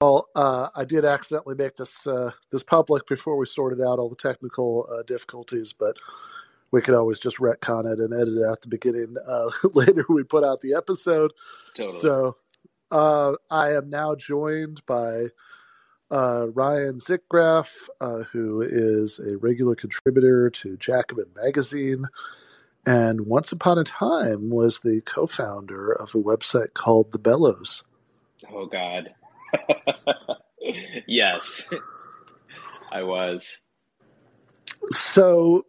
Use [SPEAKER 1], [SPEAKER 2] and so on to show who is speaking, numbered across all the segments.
[SPEAKER 1] Well, uh, I did accidentally make this uh, this public before we sorted out all the technical uh, difficulties, but we could always just retcon it and edit it at the beginning. Uh, later, we put out the episode.
[SPEAKER 2] Totally.
[SPEAKER 1] So uh, I am now joined by uh, Ryan Zickgraf, uh, who is a regular contributor to Jacobin Magazine, and once upon a time was the co-founder of a website called The Bellows.
[SPEAKER 2] Oh God. yes, I was.
[SPEAKER 1] So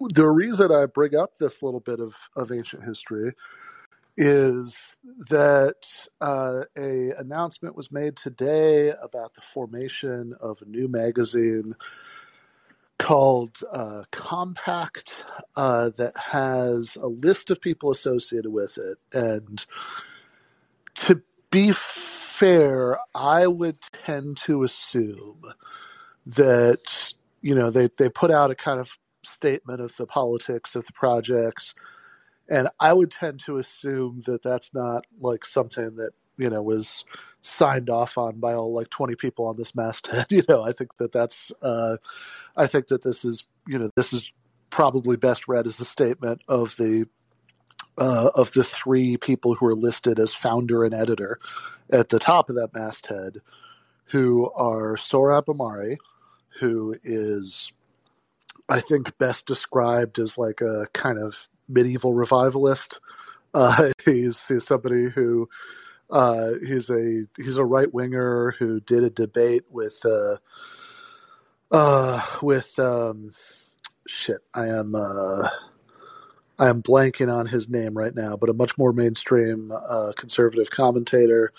[SPEAKER 1] the reason I bring up this little bit of, of ancient history is that uh, a announcement was made today about the formation of a new magazine called uh, Compact uh, that has a list of people associated with it. And to be fair, I would tend to assume that you know they they put out a kind of statement of the politics of the projects and I would tend to assume that that's not like something that you know was signed off on by all like 20 people on this masthead you know? I think that that's uh i think that this is you know this is probably best read as a statement of the uh of the three people who are listed as founder and editor at the top of that masthead who are Sohrab Ahmari who is i think best described as like a kind of medieval revivalist. Uh, he's he's somebody who uh, he's a he's a right winger who did a debate with uh, uh, with um, shit. I am uh, I am blanking on his name right now, but a much more mainstream uh, conservative commentator.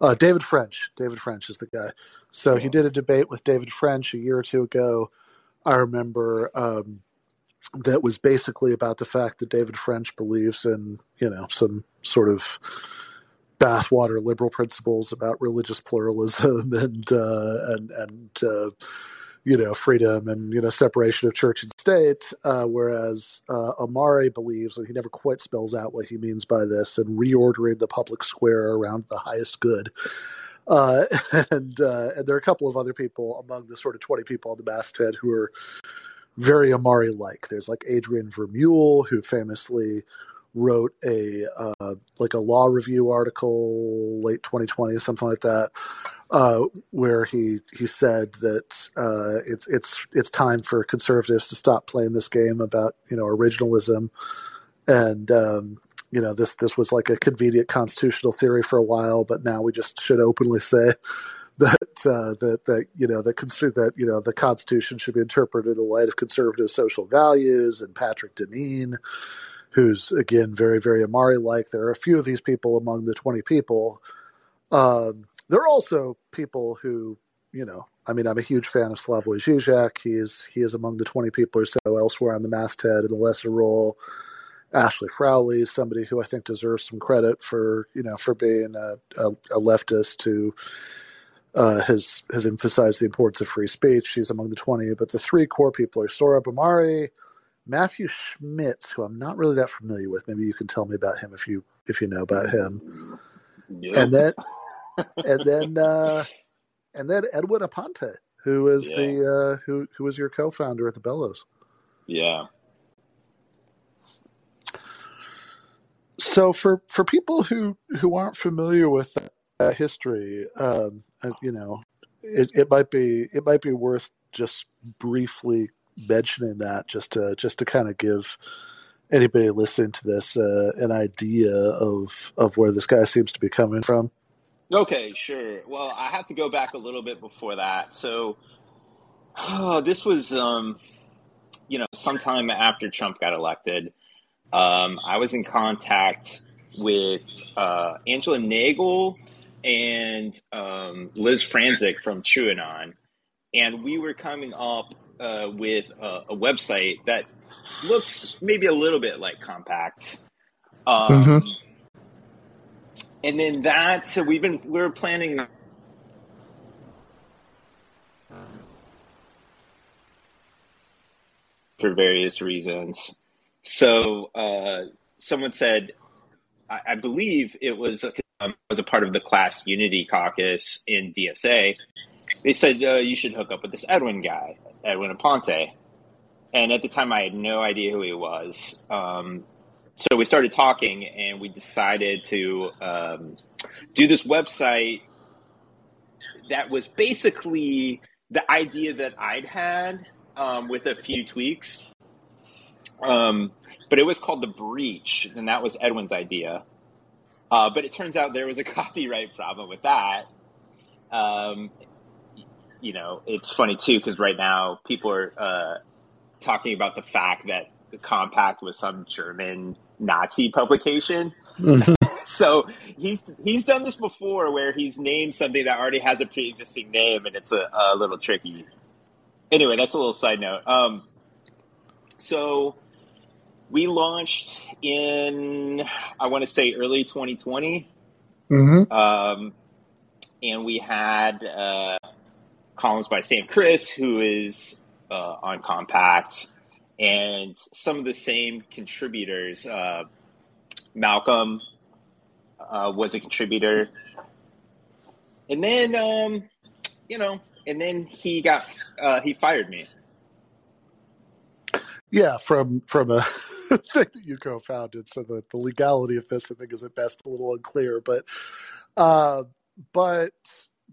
[SPEAKER 1] Uh, David French. David French is the guy. So he did a debate with David French a year or two ago. I remember um, that was basically about the fact that David French believes in, you know, some sort of bathwater liberal principles about religious pluralism and uh, and and uh, you know freedom and you know separation of church and state, uh, whereas uh, believes, and he never quite spells out what he means by this, and reordering the public square around the highest good. Uh, and uh, and there are a couple of other people among the sort of twenty people on the masthead who are very Ahmari like There's like Adrian Vermeule, who famously wrote a uh, like a law review article late 2020 or something like that, uh, where he he said that uh, it's it's it's time for conservatives to stop playing this game about you know originalism, and um, you know this this was like a convenient constitutional theory for a while, but now we just should openly say that uh, that that you know that consider that you know the Constitution should be interpreted in the light of conservative social values, and Patrick Deneen, who's again very very Ahmari like. There are a few of these people among the twenty people. Um, there are also people who you know. I mean, I'm a huge fan of Slavoj Žižek. He is he is among the twenty people or so elsewhere on the masthead in a lesser role. Ashley Frawley, somebody who I think deserves some credit for you know for being a, a, a leftist who uh, has has emphasized the importance of free speech. She's among the twenty, but the three core people are Sohrab Ahmari, Matthew Schmitz, who I'm not really that familiar with. Maybe you can tell me about him if you if you know about him. Yep. And then and then uh, and then Edwin Aponte, who is yeah. the uh, who who was your co-founder at the Bellows.
[SPEAKER 2] Yeah.
[SPEAKER 1] So for for people who who aren't familiar with that history, um, uh, you know, it, it might be it might be worth just briefly mentioning that just to just to kind of give anybody listening to this uh, an idea of of where this guy seems to be coming from.
[SPEAKER 2] Okay, sure. Well, I have to go back a little bit before that. So, oh, this was, um, you know, sometime after Trump got elected. Um, I was in contact with uh, Angela Nagle and um, Liz Franczak from TrueAnon, and we were coming up uh, with a, a, website that looks maybe a little bit like Compact. Um, mm-hmm. And then that, so we've been we are planning. For various reasons. So uh, someone said, I, I believe it was um, was a part of the class unity caucus in DSA, they said uh, you should hook up with this Edwin guy, Edwin Aponte. And at the time, I had no idea who he was. Um, so we started talking, and we decided to um, do this website that was basically the idea that I'd had um, with a few tweaks. Um, but it was called The Breach, and that was Edwin's idea. Uh, but it turns out there was a copyright problem with that. Um, you know, it's funny too because right now people are uh, talking about the fact that the compact was some German Nazi publication. Mm-hmm. so he's he's done this before where he's named something that already has a pre-existing name and it's a, a little tricky. Anyway, that's a little side note. Um, so we launched in I want to say early 2020, mm-hmm. um, and we had uh, columns by Sam Kriss, who is uh, on Compact, and some of the same contributors. Uh, Malcolm uh, was a contributor, and then um, you know, and then he got uh, he fired me.
[SPEAKER 1] Yeah, from from a thing that you co-founded, so that the legality of this, I think, is at best a little unclear. But, uh, but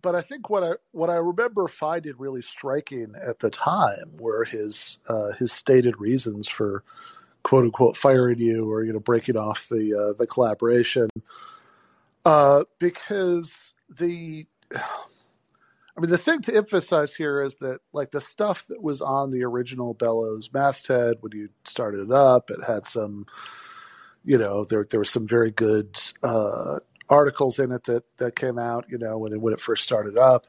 [SPEAKER 1] but I think what I what I remember finding really striking at the time were his uh, his stated reasons for quote unquote firing you or you know breaking off the uh, the collaboration. Uh, because the I mean the thing to emphasize here is that like the stuff that was on the original Bellows masthead when you started it up it had some you know there there was some very good uh, articles in it that that came out, you know, when it, when it first started up,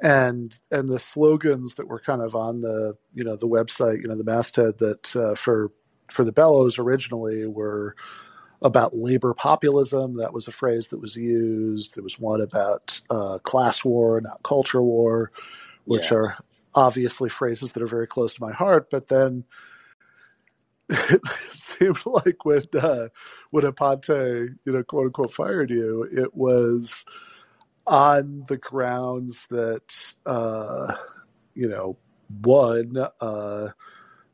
[SPEAKER 1] and and the slogans that were kind of on the you know the website, you know, the masthead that uh, for for the Bellows originally were about labor populism. That was a phrase that was used. There was one about uh, class war, not culture war, which yeah. are obviously phrases that are very close to my heart. But then it seemed like when uh, when Aponte, you know, quote unquote, fired you, it was on the grounds that uh, you know, one uh,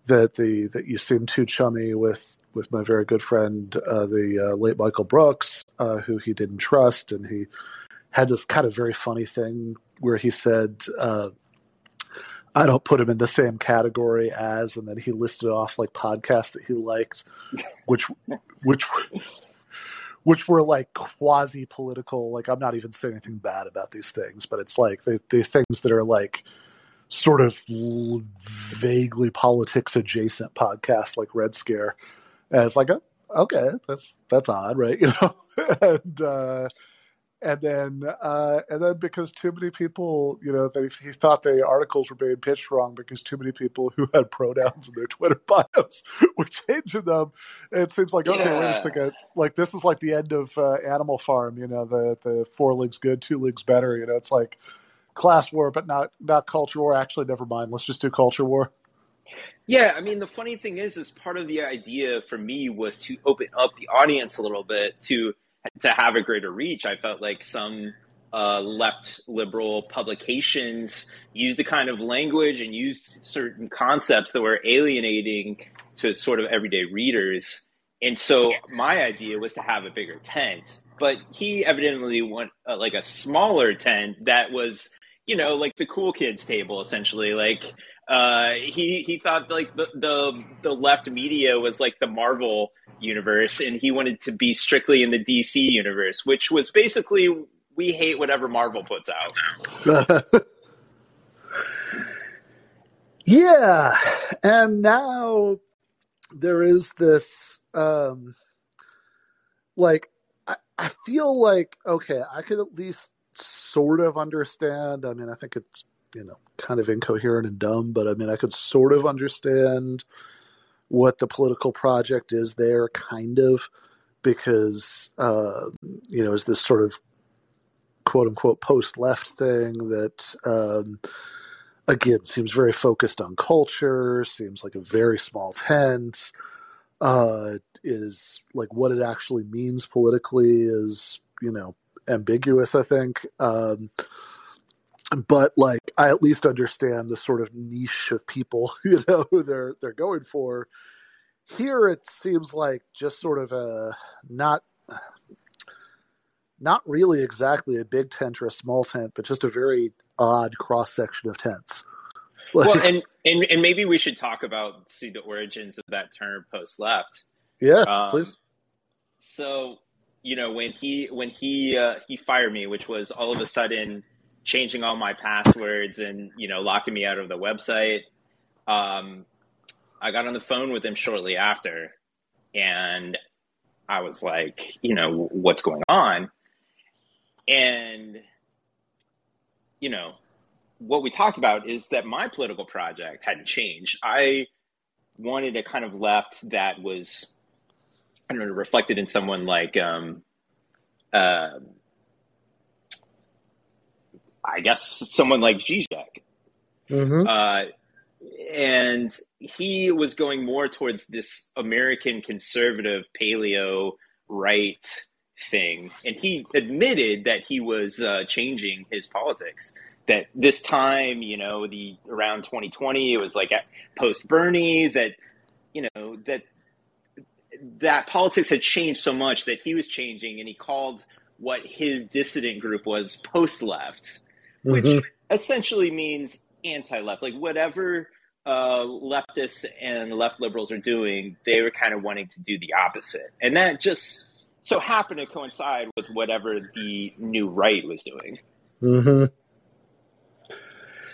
[SPEAKER 1] that the that you seemed too chummy with with my very good friend, uh, the uh, late Michael Brooks, uh, who he didn't trust, and he had this kind of very funny thing where he said I don't put him in the same category as, and then he listed off like podcasts that he liked, which which which were like quasi political. Like I'm not even saying anything bad about these things, but it's like the the things that are like sort of vaguely politics adjacent podcasts like Red Scare, and it's like, oh, okay, that's that's odd, right? You know, and. uh and then uh, and then because too many people, you know, they, he thought the articles were being pitched wrong because too many people who had pronouns in their Twitter bios were changing them. And it seems like okay, yeah. wait a second, like this is like the end of uh, Animal Farm, you know, the the four legs good, two legs better. You know, it's like class war, but not not culture war. Actually, never mind. Let's just do culture war.
[SPEAKER 2] Yeah, I mean, the funny thing is, is part of the idea for me was to open up the audience a little bit to to have a greater reach. I felt like some uh, left liberal publications used the kind of language and used certain concepts that were alienating to sort of everyday readers. And so my idea was to have a bigger tent, but he evidently want uh, like a smaller tent that was, you know, like the cool kids table essentially. Like uh, he he thought like the, the the left media was like the Marvel universe, and he wanted to be strictly in the DC universe, which was basically we hate whatever Marvel puts out.
[SPEAKER 1] yeah, and now there is this um, like I, I feel like okay, I could at least sort of understand. I mean, I think it's you know kind of incoherent and dumb, but I mean, I could sort of understand what the political project is there, kind of, because uh, you know, is this sort of quote unquote post left thing that um, again seems very focused on culture, seems like a very small tent. Uh, is like what it actually means politically is you know ambiguous. I think. Um, but like I at least understand the sort of niche of people you know who they're they're going for. Here it seems like just sort of a not not really exactly a big tent or a small tent, but just a very odd cross section of tents.
[SPEAKER 2] Like, well, and, and and maybe we should talk about see the origins of that term post left.
[SPEAKER 1] Yeah, um, please.
[SPEAKER 2] So, you know, when he when he uh, he fired me, which was all of a sudden changing all my passwords and you know locking me out of the website. Um, I got on the phone with him shortly after, and I was like, you know, what's going on? And you know, what we talked about is that my political project hadn't changed. I wanted a kind of left that was, I don't know, reflected in someone like um, uh, I guess someone like Zizek. Mm-hmm. Uh, and he was going more towards this American conservative paleo right thing. And he admitted that he was uh, changing his politics. That this time, you know, the around 2020, it was like post Bernie, that, you know, that that politics had changed so much that he was changing and he called what his dissident group was post left which mm-hmm. essentially means anti-left. Like whatever uh, leftists and left liberals are doing, they were kind of wanting to do the opposite, and that just so happened to coincide with whatever the new right was doing.
[SPEAKER 1] Mm-hmm.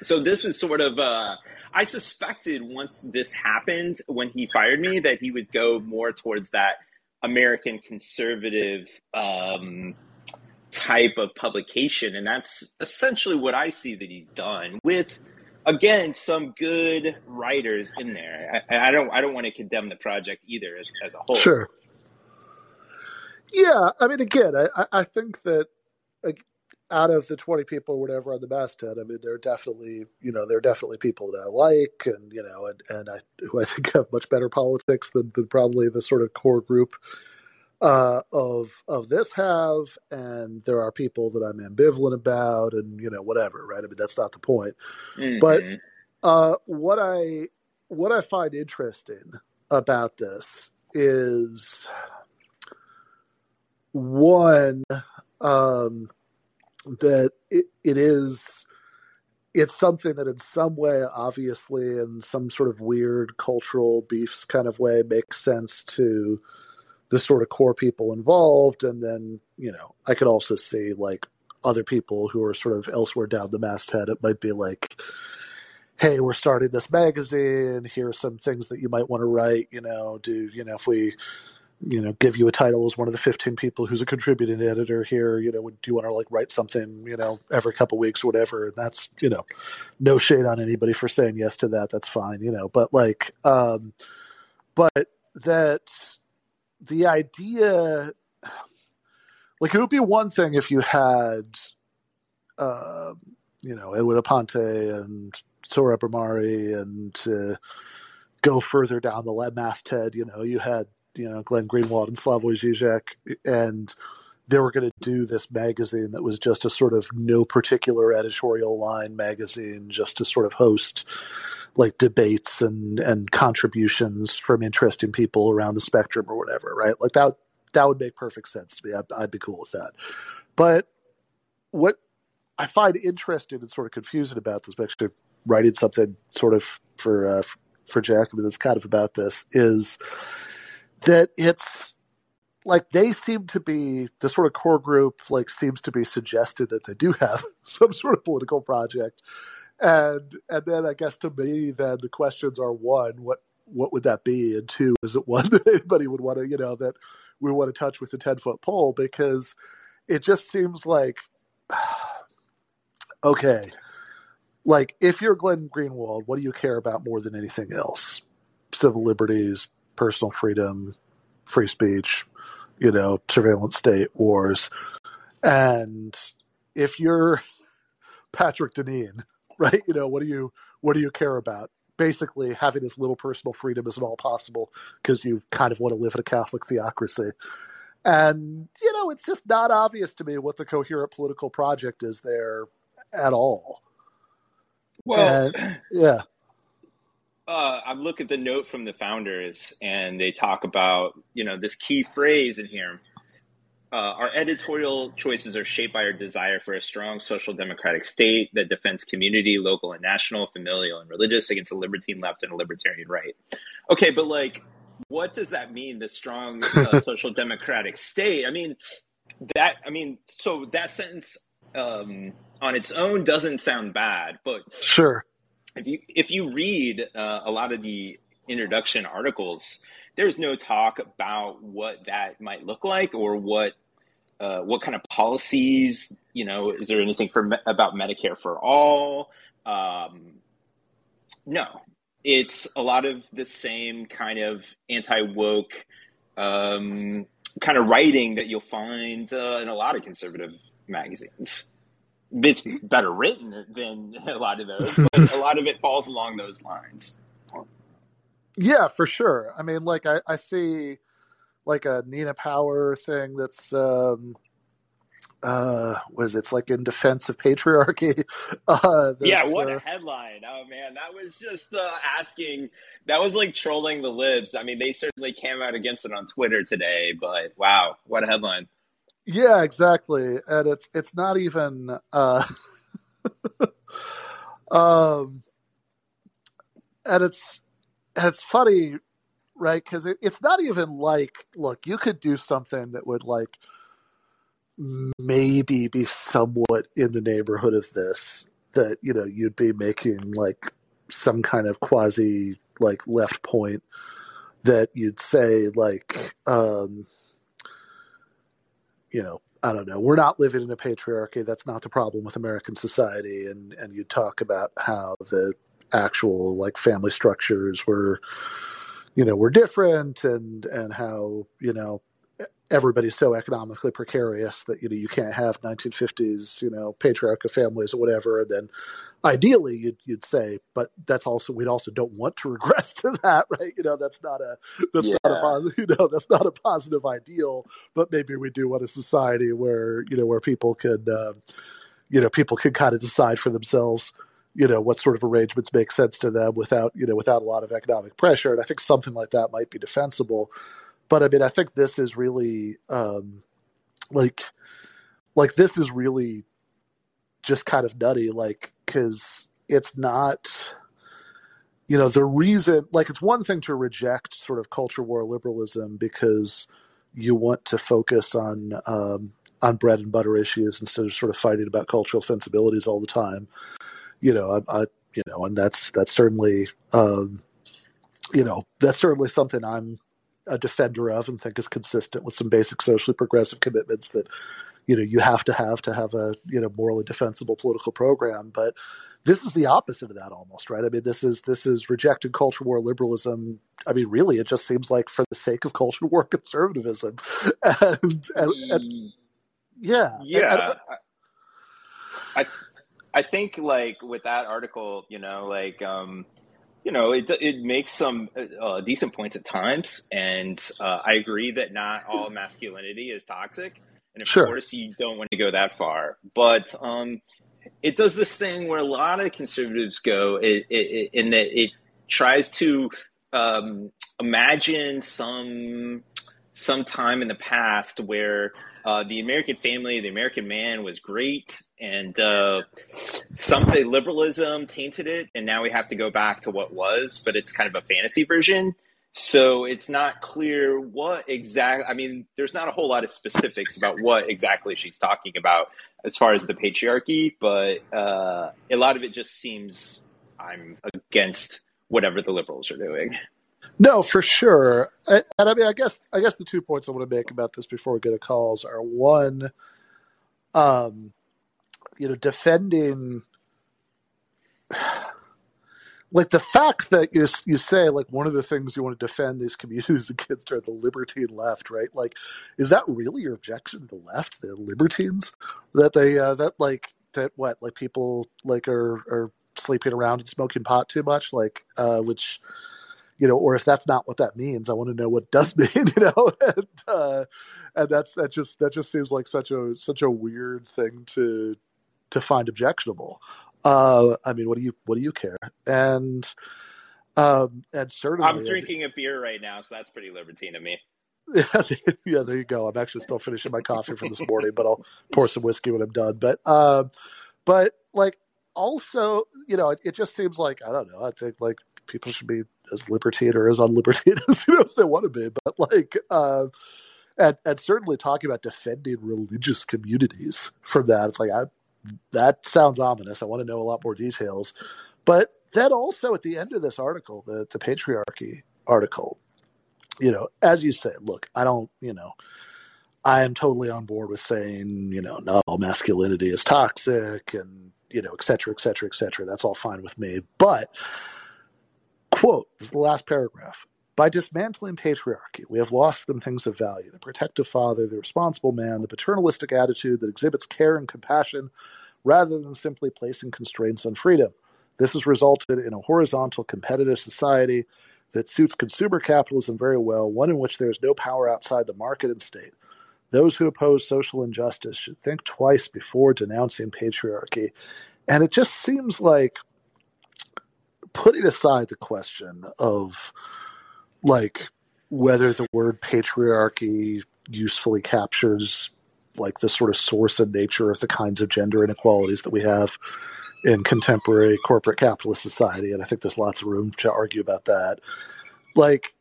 [SPEAKER 2] So this is sort of uh, I suspected once this happened when he fired me that he would go more towards that American conservative um, type of publication. And that's essentially what I see that he's done with again some good writers in there. I, I don't I don't want to condemn the project either as, as a whole.
[SPEAKER 1] Sure. Yeah, I mean, again, I, I think that like, out of the twenty people or whatever on the masthead, I mean, there are definitely you know there are definitely people that I like, and you know, and, and I who I think have much better politics than, than probably the sort of core group uh, of of this have, and there are people that I'm ambivalent about, and you know whatever, right? I mean that's not the point. Mm-hmm. But uh, what I what I find interesting about this is one um, that it, it is it's something that in some way obviously in some sort of weird cultural beefs kind of way makes sense to the sort of core people involved. And then you know i could also see like other people who are sort of elsewhere down the masthead. It might be like hey we're starting this magazine. Here are some things that you might want to write. You know do you know if we you know give you a title as one of the 15 people who's a contributing editor here you know do you want to like write something you know every couple weeks or whatever? And that's you know no shade on anybody for saying yes to that. That's fine you know. But like um but that the idea like it would be one thing if you had uh, you know Edwin Aponte and Sohrab Ahmari and uh, go further down the lead masthead, you know, you had you know Glenn Greenwald and Slavoj Žižek, and they were going to do this magazine that was just a sort of no particular editorial line magazine, just to sort of host like debates and and contributions from interesting people around the spectrum or whatever, right? Like that that would make perfect sense to me. I'd, I'd be cool with that. But what I find interesting and sort of confusing about this, actually writing something sort of for uh, for Jacobin that's kind of about this is that it's like they seem to be the sort of core group like seems to be suggested that they do have some sort of political project and and then I guess to me, then the questions are one, what what would that be, and two, is it one that anybody would want to, you know, that we want to touch with a ten foot pole? Because it just seems like okay, like if you're Glenn Greenwald, what do you care about more than anything else? Civil liberties, personal freedom, free speech, you know, surveillance state, wars, and if you're Patrick Deneen, right? You know, what do you what do you care about? Basically, having as little personal freedom as at all possible because you kind of want to live in a Catholic theocracy. and you know it's just not obvious to me what the coherent political project is there at all.
[SPEAKER 2] Well,
[SPEAKER 1] And- yeah,
[SPEAKER 2] uh, I look at the note from the founders, and they talk about you know this key phrase in here. Uh, our editorial choices are shaped by our desire for a strong social democratic state that defends community, local and national, familial and religious against a libertine left and a libertarian right. Okay, but like, what does that mean? The strong uh, social democratic state? I mean, that. I mean, so that sentence um, on its own doesn't sound bad, but
[SPEAKER 1] sure.
[SPEAKER 2] if you if you read uh, a lot of the introduction articles, there's no talk about what that might look like or what uh, what kind of policies. You know, is there anything for about Medicare for all? Um, no, it's a lot of the same kind of anti woke um, kind of writing that you'll find uh, in a lot of conservative magazines. It's better written than a lot of those, but a lot of it falls along those lines.
[SPEAKER 1] Yeah, for sure. I mean, like I, I see like a Nina Power thing that's um uh was it's like in defense of patriarchy. Uh
[SPEAKER 2] Yeah, what
[SPEAKER 1] uh,
[SPEAKER 2] a headline. Oh man, that was just uh, asking that was like trolling the libs. I mean, they certainly came out against it on Twitter today, but wow, what a headline.
[SPEAKER 1] Yeah, exactly. And it's it's not even uh um and it's and it's funny, right? Because it, it's not even like, look, you could do something that would like maybe be somewhat in the neighborhood of this. That you know you'd be making like some kind of quasi like left point that you'd say like um you know I don't know. We're not living in a patriarchy. That's not the problem with American society. And and you talk about how the actual like family structures were, you know, we're different, and and how you know everybody's so economically precarious that you know you can't have 1950s you know patriarchal families or whatever. And then ideally you'd you'd say, but that's also we'd also don't want to regress to that, right? You know, that's not a that's not a positive, you know that's not a positive ideal but maybe we do want a society where you know where people could uh, you know people could kind of decide for themselves you know what sort of arrangements make sense to them without you know without a lot of economic pressure and i think something like that might be defensible but i mean i think this is really um like like this is really just kind of nutty like because it's not you know the reason like it's one thing to reject sort of culture war liberalism because you want to focus on um, on bread and butter issues instead of sort of fighting about cultural sensibilities all the time. You know, I, I you know, and that's that's certainly um, you know that's certainly something I'm a defender of and think is consistent with some basic socially progressive commitments that you know you have to have to have a you know morally defensible political program, but. This is the opposite of that almost, right? I mean, this is this is rejected culture war liberalism I mean, really, it just seems like for the sake of culture war conservatism, and, and, and yeah,
[SPEAKER 2] yeah
[SPEAKER 1] and-
[SPEAKER 2] I, I think like with that article you know like um you know it it makes some uh, decent points at times and uh, i agree that not all masculinity is toxic and of
[SPEAKER 1] Sure.
[SPEAKER 2] course you don't want to go that far but um it does this thing where a lot of conservatives go it, it, it, in that it tries to um, imagine some some time in the past where uh, the American family, the American man was great, and uh, something liberalism tainted it, and now we have to go back to what was, but it's kind of a fantasy version. So it's not clear what exactly. I mean, there's not a whole lot of specifics about what exactly she's talking about as far as the patriarchy, but uh, a lot of it just seems I'm against whatever the liberals are doing.
[SPEAKER 1] No, for sure. I, and I mean, I guess I guess the two points I want to make about this before we go to calls are one, um, you know, defending. Like the fact that you you say like one of the things you want to defend these communities against are the libertine left, right? Like, is that really your objection to the left, the libertines? That they uh, that like that what like people like are are sleeping around and smoking pot too much, like uh, which you know, or if that's not what that means, I want to know what does mean, you know, and uh, and that's that just that just seems like such a such a weird thing to to find objectionable. Uh, I mean, what do you what do you care? And um, and certainly,
[SPEAKER 2] I'm drinking a beer right now, so that's pretty libertine of me.
[SPEAKER 1] Yeah, yeah, there you go. I'm actually still finishing my coffee from this morning, but I'll pour some whiskey when I'm done. But, um, but like, also, you know, it, it, just seems like I don't know. I think like people should be as libertine or as unlibertine as you know as they want to be. But like, uh, and and certainly talking about defending religious communities from that, it's like I that sounds ominous. I want to know a lot more details. But then also at the end of this article, the the patriarchy article, you know, as you said, look, I don't, you know, I am totally on board with saying, you know, no, masculinity is toxic and, you know, et cetera, et cetera, et cetera. That's all fine with me. But, quote, this is the last paragraph. By dismantling patriarchy, we have lost them things of value the protective father, the responsible man, the paternalistic attitude that exhibits care and compassion rather than simply placing constraints on freedom. This has resulted in a horizontal competitive society that suits consumer capitalism very well, one in which there is no power outside the market and state. Those who oppose social injustice should think twice before denouncing patriarchy. And it just seems like putting aside the question of like whether the word patriarchy usefully captures like the sort of source and nature of the kinds of gender inequalities that we have in contemporary corporate capitalist society, and I think there's lots of room to argue about that. Like,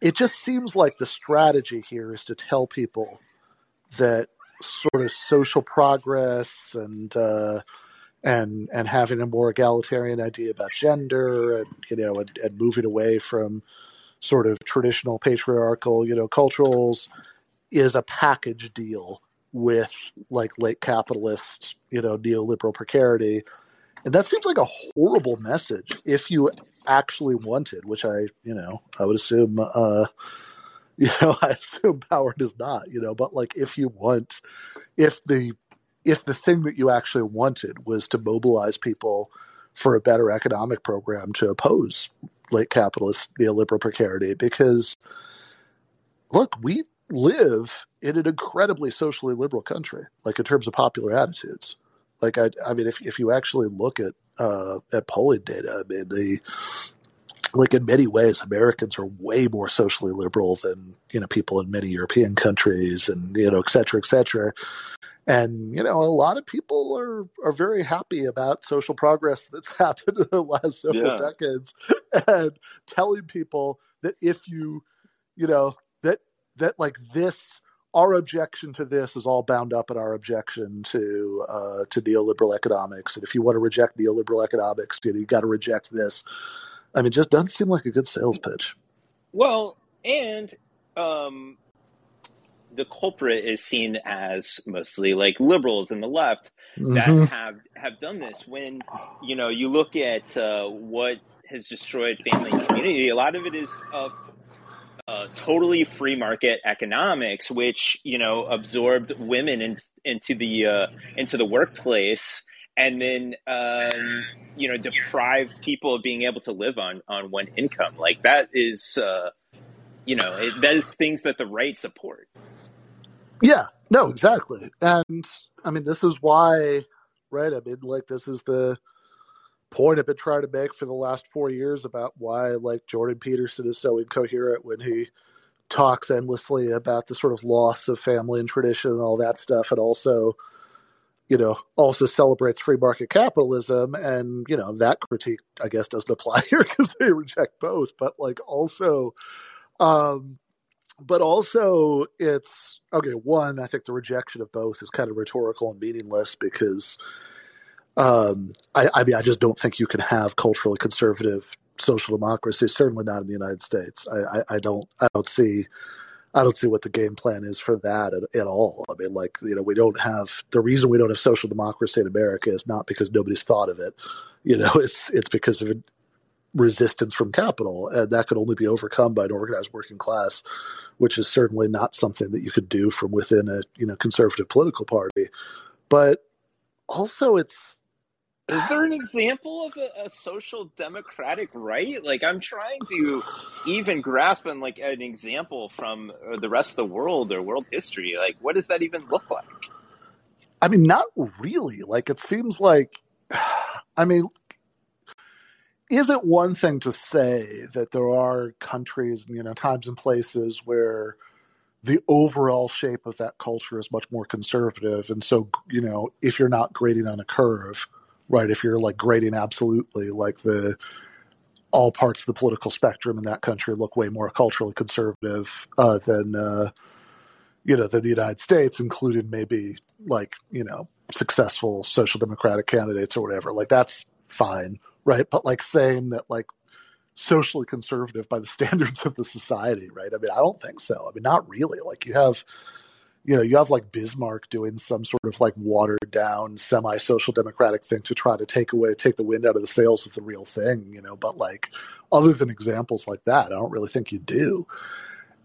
[SPEAKER 1] it just seems like the strategy here is to tell people that sort of social progress and uh, and and having a more egalitarian idea about gender and you know and, and moving away from sort of traditional patriarchal you know culturals is a package deal with like late capitalist, you know, neoliberal precarity. And that seems like a horrible message if you actually wanted, which I, you know, I would assume, uh, you know, I assume power does not, you know, but like if you want, if the, if the thing that you actually wanted was to mobilize people for a better economic program to oppose late capitalist neoliberal precarity, because look, we live in an incredibly socially liberal country, like in terms of popular attitudes. Like I, I mean, if if you actually look at uh, at polling data, I mean, the like in many ways, Americans are way more socially liberal than you know people in many European countries, and you know, et cetera, et cetera. And you know, a lot of people are are very happy about social progress that's happened in the last several yeah. decades, and telling people that if you, you know, that that like this our objection to this is all bound up in our objection to uh, to neoliberal economics. And if you want to reject neoliberal economics, you know, you got to reject this. I mean, it just doesn't seem like a good sales pitch.
[SPEAKER 2] Well, and um, the culprit is seen as mostly like liberals and the left that mm-hmm. have have done this. When you know you look at uh, what has destroyed family and community, a lot of it is uh, uh, totally free market economics, which you know absorbed women in, into the uh, into the workplace, and then um, you know deprived people of being able to live on on one income. Like that is, uh, you know, it, that is things that the right support.
[SPEAKER 1] Yeah, no, exactly, and I mean this is why, right? I mean, like this is the point I've been trying to make for the last four years about why like Jordan Peterson is so incoherent when he talks endlessly about the sort of loss of family and tradition and all that stuff and also you know also celebrates free market capitalism and you know that critique i guess doesn't apply here because they reject both but like also um but also it's okay one i think the rejection of both is kind of rhetorical and meaningless because um, I, I, mean, I just don't think you can have culturally conservative social democracy. Certainly not in the United States. I, I, I don't. I don't see. I don't see what the game plan is for that at, at, all. I mean, like you know, we don't have the reason we don't have social democracy in America is not because nobody's thought of it. You know, it's it's because of resistance from capital, and that could only be overcome by an organized working class, which is certainly not something that you could do from within a you know conservative political party. But also, it's
[SPEAKER 2] is there an example of a, a, social democratic right? Like I'm trying to even grasp on like an example from uh, the rest of the world or world history. Like, what does that even look like?
[SPEAKER 1] I mean, not really. Like, it seems like, I mean, is it one thing to say that there are countries, you know, times and places where the overall shape of that culture is much more conservative, and so you know, if you're not grading on a curve right? If you're like grading absolutely, like the all parts of the political spectrum in that country look way more culturally conservative uh, than uh, you know than the United States, including maybe like you know successful social democratic candidates or whatever. Like that's fine, right? But like saying that like socially conservative by the standards of the society, right? I mean, I don't think so. I mean, not really. Like you have you know, you have like Bismarck doing some sort of like watered down semi social democratic thing to try to take away, take the wind out of the sails of the real thing, you know, but like other than examples like that, I don't really think you do.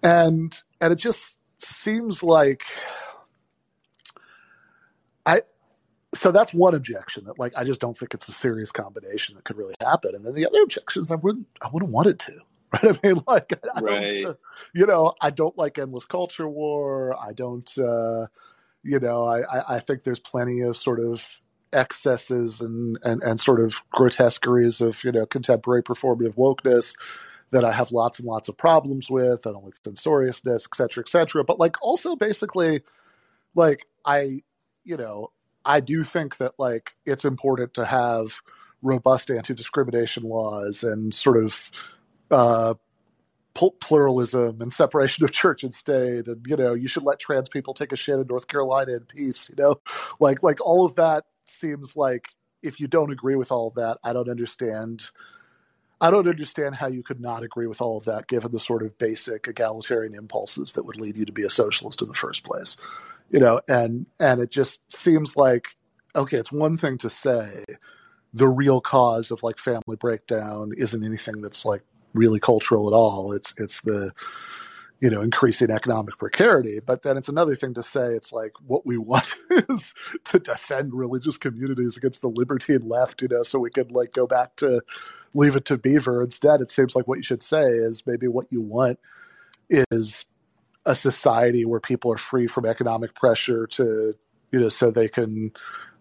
[SPEAKER 1] And, and it just seems like I, so that's one objection that like I just don't think it's a serious combination that could really happen. And then the other objections I wouldn't I wouldn't want it to. right? I mean, like, I right. Uh, you know, I don't like endless culture war. I don't, uh, you know, I, I think there's plenty of sort of excesses and, and, and sort of grotesqueries of, you know, contemporary performative wokeness that I have lots and lots of problems with. I don't like censoriousness, et cetera, et cetera. But like also basically, like, I, you know, I do think that like it's important to have robust anti-discrimination laws and sort of uh, pluralism and separation of church and state and you know you should let trans people take a shit in north carolina in peace you know? Like like all of that seems like if you don't agree with all of that i don't understand i don't understand how you could not agree with all of that given the sort of basic egalitarian impulses that would lead you to be a socialist in the first place you know and and it just seems like okay it's one thing to say the real cause of like family breakdown isn't anything that's like really cultural at all. It's it's the you know increasing economic precarity. But then it's another thing to say it's like what we want is to defend religious communities against the libertine left. You know, so we could like go back to leave it to Beaver. Instead, it seems like what you should say is maybe what you want is a society where people are free from economic pressure to you know so they can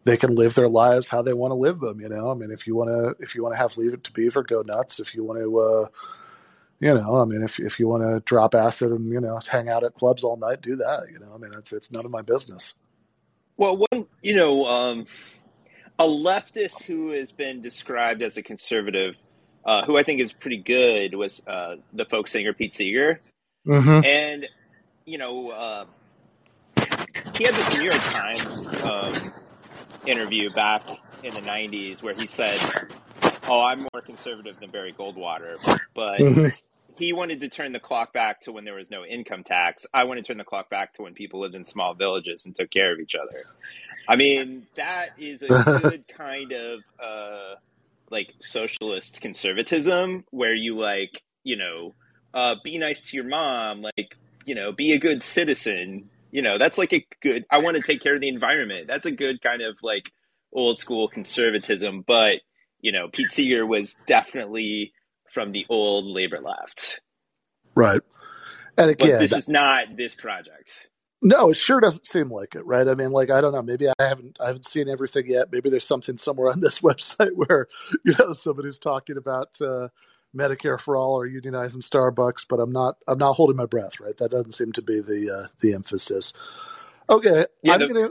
[SPEAKER 1] they can live their lives how they want to live them. You know, I mean, if you want to, if you want to have leave it to Beaver, go nuts. If you want to, uh, you know, I mean, if if you want to drop acid and you know hang out at clubs all night, do that. You know, I mean, it's it's none of my business.
[SPEAKER 2] Well, one, you know, um, a leftist who has been described as a conservative, uh, who I think is pretty good, was uh, the folk singer Pete Seeger, mm-hmm. and you know, uh, he had this New York Times. Um, interview back in the 90s where he said, Oh, I'm more conservative than Barry Goldwater, but mm-hmm. he wanted to turn the clock back to when there was no income tax. I want to turn the clock back to when people lived in small villages and took care of each other. I mean, that is a good kind of uh, like socialist conservatism where you like, you know, uh, be nice to your mom, like, you know, be a good citizen, you know, that's like a good, I want to take care of the environment. That's a good kind of like old school conservatism. But, you know, Pete Seeger was definitely from the old labor left.
[SPEAKER 1] Right. And again,
[SPEAKER 2] but this is not this project.
[SPEAKER 1] No, it sure doesn't seem like it, right? I mean, like I don't know, maybe I haven't I haven't seen everything yet. Maybe there's something somewhere on this website where you know somebody's talking about uh, Medicare for all or unionizing Starbucks, but I'm not I'm not holding my breath. Right, that doesn't seem to be the uh, the emphasis. Okay, yeah, I'm the, gonna.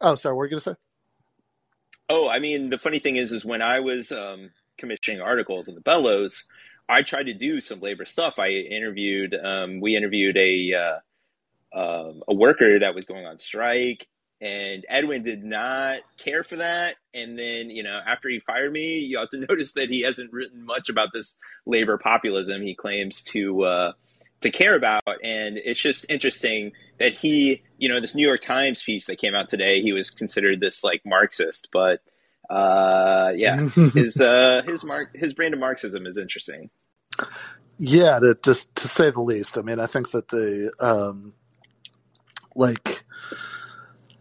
[SPEAKER 1] Oh, sorry, what were you gonna say?
[SPEAKER 2] Oh, I mean, the funny thing is, is when I was um, commissioning articles in the Bellows, I tried to do some labor stuff. I interviewed, um, we interviewed a uh, um, a worker that was going on strike, and Edwin did not care for that. And then, you know, after he fired me, you have to notice that he hasn't written much about this labor populism he claims to uh, to care about. And it's just interesting that he, you know, this New York Times piece that came out today, he was considered this like Marxist, but uh, yeah, his uh, his mark his brand of Marxism is interesting.
[SPEAKER 1] Yeah, to just to say the least. I mean, I think that the um, like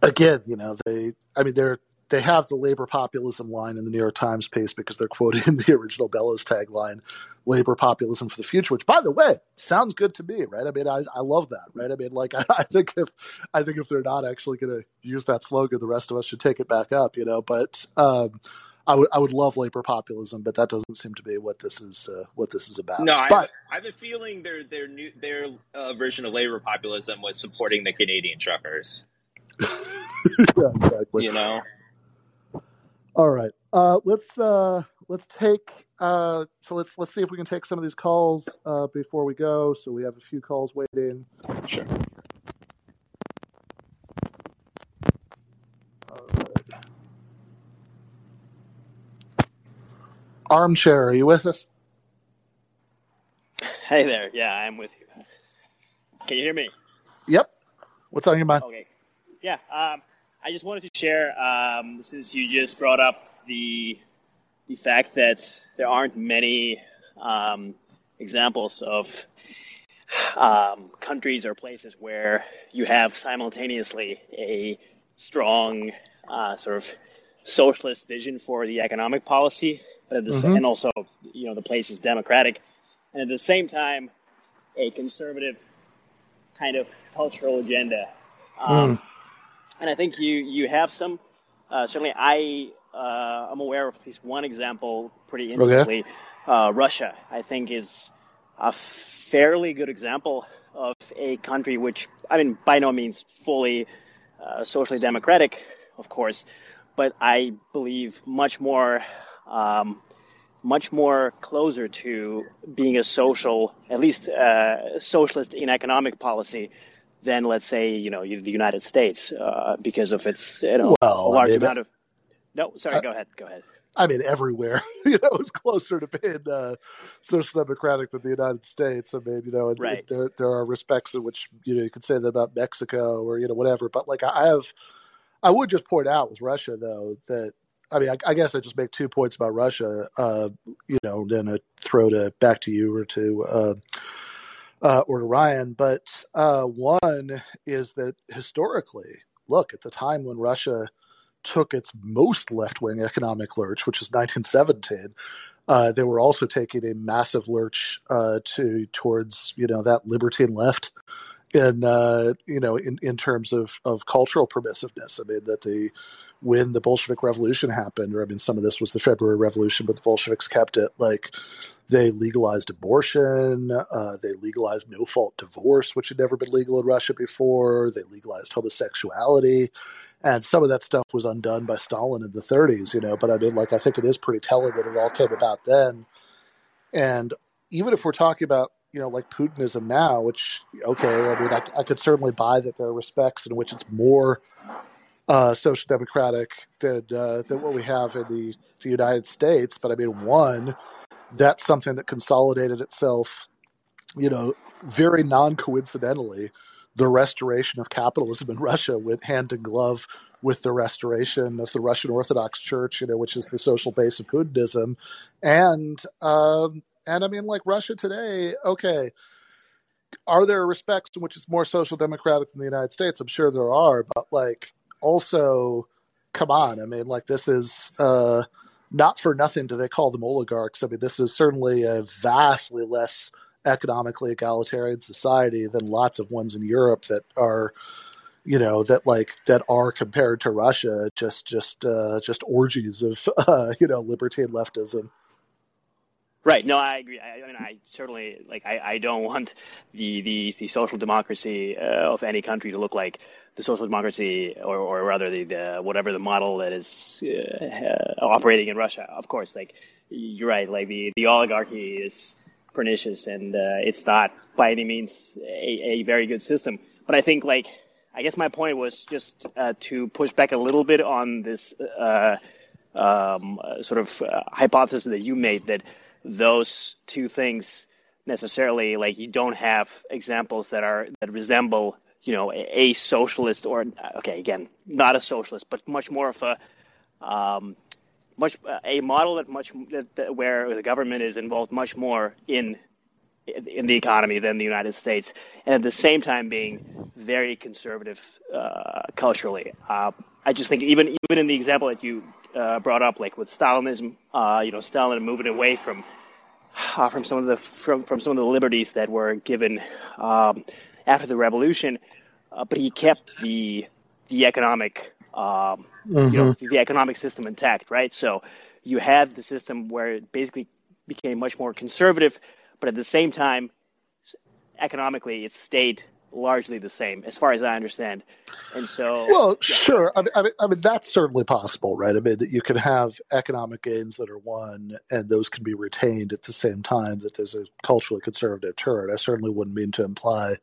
[SPEAKER 1] again, you know, they, I mean, they're they have the labor populism line in the New York Times piece because they're quoting the original Bellows tagline, labor populism for the future, which by the way, sounds good to me, right? I mean, I, I love that, right? I mean, like I, I think if I think if they're not actually gonna use that slogan, the rest of us should take it back up, you know. But um I would I would love labor populism, but that doesn't seem to be what this is uh, what this is about.
[SPEAKER 2] No, I,
[SPEAKER 1] but,
[SPEAKER 2] I have a feeling their their new their uh, version of labor populism was supporting the Canadian truckers.
[SPEAKER 1] yeah, exactly.
[SPEAKER 2] You know.
[SPEAKER 1] All right. Uh, let's uh, let's take uh, so let's let's see if we can take some of these calls uh, before we go. So we have a few calls waiting.
[SPEAKER 2] Sure.
[SPEAKER 1] Armchair, are you with us?
[SPEAKER 3] Hey there. Yeah, I'm with you. Can you hear me?
[SPEAKER 1] Yep. What's on your mind?
[SPEAKER 3] Okay. Yeah. Um, I just wanted to share, um, since you just brought up the the fact that there aren't many um, examples of um, countries or places where you have simultaneously a strong uh, sort of socialist vision for the economic policy but at the mm-hmm. and also you know the place is democratic, and at the same time, a conservative kind of cultural agenda. Um, mm. And I think you you have some. Uh, certainly, I uh, I'm aware of at least one example pretty intimately. Okay. Uh, Russia, I think, is a fairly good example of a country which, I mean, by no means fully uh, socially democratic, of course, but I believe much more um, much more closer to being a social, at least uh, socialist in economic policy than, let's say, you know, the United States, uh, because of its you know well, a large I mean, amount of. No, sorry. I, go ahead. Go ahead.
[SPEAKER 1] I mean, everywhere, you know, is closer to being uh, social democratic than the United States. I mean, you know, and,
[SPEAKER 3] right.
[SPEAKER 1] and there there are respects in which you know you could say that about Mexico or you know whatever. But like I have, I would just point out with Russia though that I mean, I, I, guess I just make two points about Russia, uh, you know, then I throw to back to you or to uh, uh, or to Ryan. But uh, one is that historically, look at the time when Russia took its most left wing economic lurch, which was 1917. Uh, they were also taking a massive lurch uh, to towards you know that libertine left in you know in, in terms of, of cultural permissiveness. I mean that the when the Bolshevik Revolution happened, or I mean, some of this was the February Revolution, but the Bolsheviks kept it. Like they legalized abortion, uh, they legalized no fault divorce, which had never been legal in Russia before. They legalized homosexuality, and some of that stuff was undone by Stalin in the 30s. You know, but I mean, like I think it is pretty telling that it all came about then. And even if we're talking about you know, like Putinism now, which okay, I mean, I, I could certainly buy that there are respects in which it's more uh, social democratic than uh, than what we have in the, the United States. But I mean, one, that's something that consolidated itself, you know, very non coincidentally, the restoration of capitalism in Russia with hand in glove with the restoration of the Russian Orthodox Church, you know, which is the social base of Putinism, and um, and I mean, like Russia today, okay. Are there respects in which it's more social democratic than the United States? I'm sure there are, but like also, come on, I mean, like this is uh, not for nothing do they call them oligarchs. I mean, this is certainly a vastly less economically egalitarian society than lots of ones in Europe that are you know that like that are compared to Russia just just uh, just orgies of uh, you know liberty and leftism.
[SPEAKER 3] Right. No, I agree. I, I mean, I certainly like. I, I don't want the the, the social democracy uh, of any country to look like the social democracy, or, or rather the, the whatever the model that is uh, operating in Russia. Of course, like you're right. Like the the oligarchy is pernicious, and uh, it's not by any means a, a very good system. But I think like I guess my point was just uh, to push back a little bit on this uh, um, sort of uh, hypothesis that you made that those two things necessarily like you don't have examples that are that resemble you know a, socialist or okay again not a socialist but much more of a um, much a model that much that, that, where the government is involved much more in in the economy than the United States, and at the same time being very conservative uh, culturally. Uh, I just think even even in the example that you uh, brought up, like with Stalinism, uh, you know, Stalin moving away from uh, from some of the from from some of the liberties that were given um, after the revolution, uh, but he kept the the economic um, mm-hmm. you know the economic system intact, right? So you had the system where it basically became much more conservative, but at the same time, economically, it stayed largely the same, as far as I understand. And so,
[SPEAKER 1] well, yeah. sure. I mean, I mean, I mean, that's certainly possible, right? I mean, that you can have economic gains that are won, and those can be retained at the same time. That there's a culturally conservative turn. I certainly wouldn't mean to imply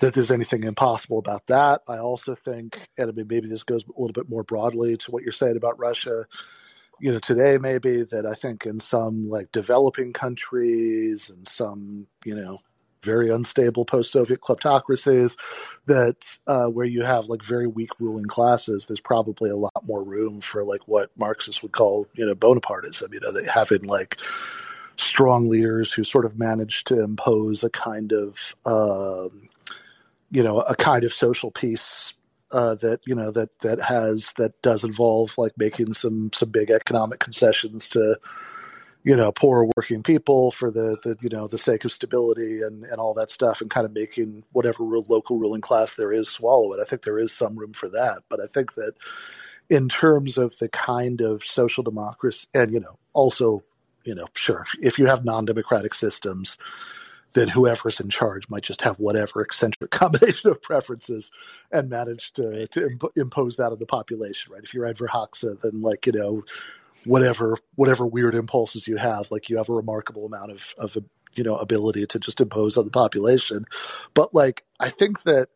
[SPEAKER 1] that there's anything impossible about that. I also think, and I mean, maybe this goes a little bit more broadly to what you're saying about Russia. You know, today maybe that I think in some like developing countries and some, you know, very unstable post-Soviet kleptocracies that uh, where you have like very weak ruling classes, there's probably a lot more room for like what Marxists would call you know Bonapartism. You know, they having like strong leaders who sort of manage to impose a kind of um, you know a kind of social peace uh, that you know that that has that does involve like making some some big economic concessions to you know poor working people for the, the you know the sake of stability and and all that stuff and kind of making whatever local ruling class there is swallow it. I think there is some room for that but i think that in terms of the kind of social democracy and you know also you know sure if you have non-democratic systems then whoever's in charge might just have whatever eccentric combination of preferences and manage to to imp- impose that on the population right? If you're Enver Hoxha then like you know whatever whatever weird impulses you have like you have a remarkable amount of of you know ability to just impose on the population. But like i think that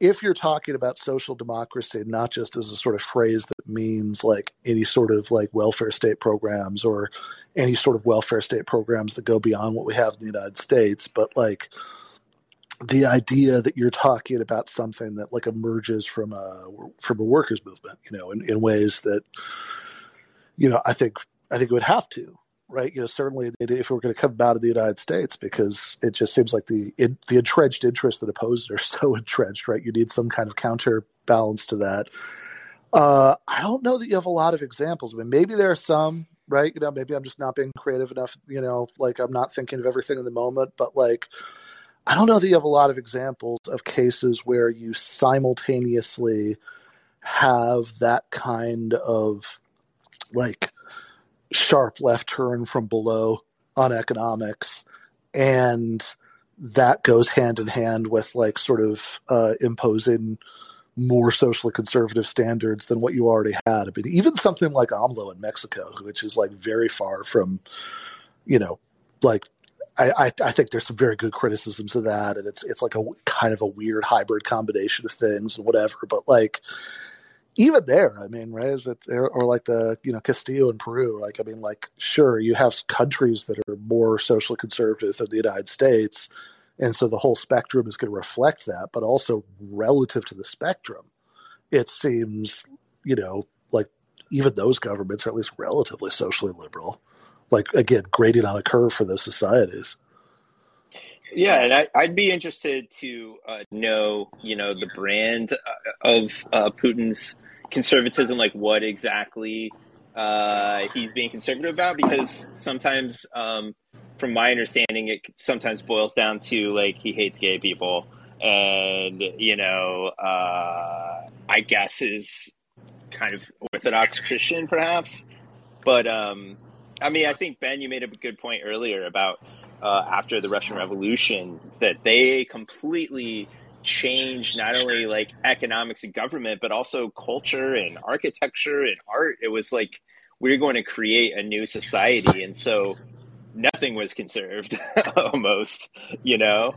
[SPEAKER 1] if you're talking about social democracy not just as a sort of phrase that means like any sort of like welfare state programs or any sort of welfare state programs that go beyond what we have in the united states but like the idea that you're talking about something that like emerges from a from a workers movement you know in, in ways that you know, I think I think it would have to, right? You know, certainly if we're going to come out of the United States, because it just seems like the in, the entrenched interests that oppose it are so entrenched, right? You need some kind of counterbalance to that. Uh, I don't know that you have a lot of examples. I mean, maybe there are some, right? You know, maybe I'm just not being creative enough. You know, like I'm not thinking of everything in the moment, but like. I don't know that you have a lot of examples of cases where you simultaneously have that kind of like sharp left turn from below on economics and that goes hand in hand with like sort of uh, imposing more socially conservative standards than what you already had. I mean, even something like AMLO in Mexico, which is like very far from, you know, like I, I, I think there's some very good criticisms of that, and it's it's like a kind of a weird hybrid combination of things and whatever. But like, even there, I mean, right? Is it or, like the you know Castillo in Peru? Like, I mean, like sure, you have countries that are more socially conservative than the United States, and so the whole spectrum is going to reflect that. But also relative to the spectrum, it seems you know like even those governments are at least relatively socially liberal. Like again, grading on a curve for those societies.
[SPEAKER 2] Yeah, and I, would be interested to uh, know, you know, the brand uh, of uh, Putin's conservatism, like what exactly uh, he's being conservative about, because sometimes, um, from my understanding, it sometimes boils down to like he hates gay people, and you know, uh, I guess is kind of Orthodox Christian, perhaps. But um, I mean, I think Ben, you made a good point earlier about uh, after the Russian Revolution that they completely changed not only like economics and government, but also culture and architecture and art. It was like we are going to create a new society, and so nothing was conserved almost. You know,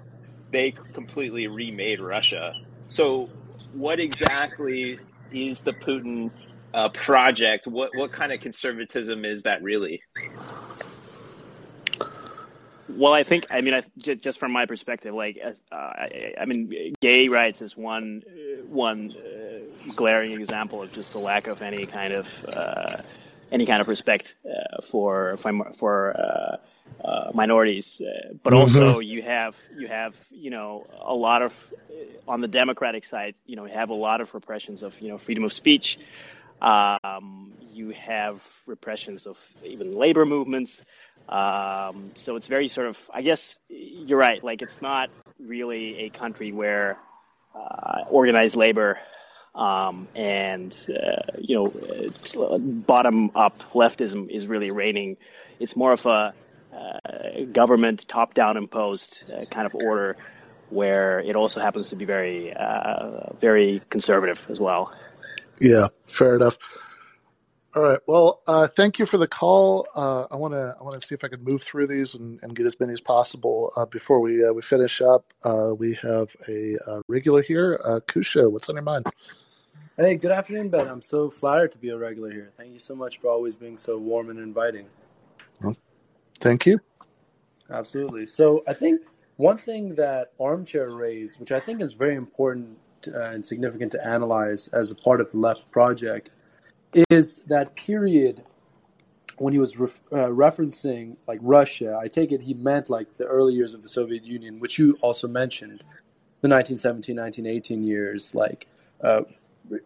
[SPEAKER 2] they completely remade Russia. So, what exactly is the Putin uh, project? What what kind of conservatism is that really?
[SPEAKER 3] Well, I think I mean, I, just from my perspective, like uh, I, I, mean, gay rights is one one uh, glaring example of just the lack of any kind of uh, any kind of respect uh, for for uh, uh, minorities. but mm-hmm. also, you have you have you know a lot of on the Democratic side, you know, we have a lot of repressions of, you know, freedom of speech. Um, you have repressions of even labor movements. Um, so it's very sort of, I guess you're right. Like it's not really a country where uh, organized labor um, and uh, you know bottom up leftism is really reigning. It's more of a uh, government top down imposed uh, kind of order where it also happens to be very uh, very conservative as well.
[SPEAKER 1] Yeah, fair enough. All right. Well, uh, thank you for the call. Uh, I want to I want to see if I can move through these and, and get as many as possible uh, before we uh, we finish up. Uh, we have a, a regular here, uh, Kusha. What's on your mind?
[SPEAKER 4] Hey, good afternoon, Ben. I'm so flattered to be a regular here. Thank you so much for always being so warm and inviting.
[SPEAKER 1] Well, thank you.
[SPEAKER 4] Absolutely. So I think one thing that Armchair raised, which I think is very important and significant to analyze as a part of the left project, is that period when he was re- uh, referencing like Russia. I take it he meant like the early years of the Soviet Union, which you also mentioned, the 1917, 1918 years, like uh,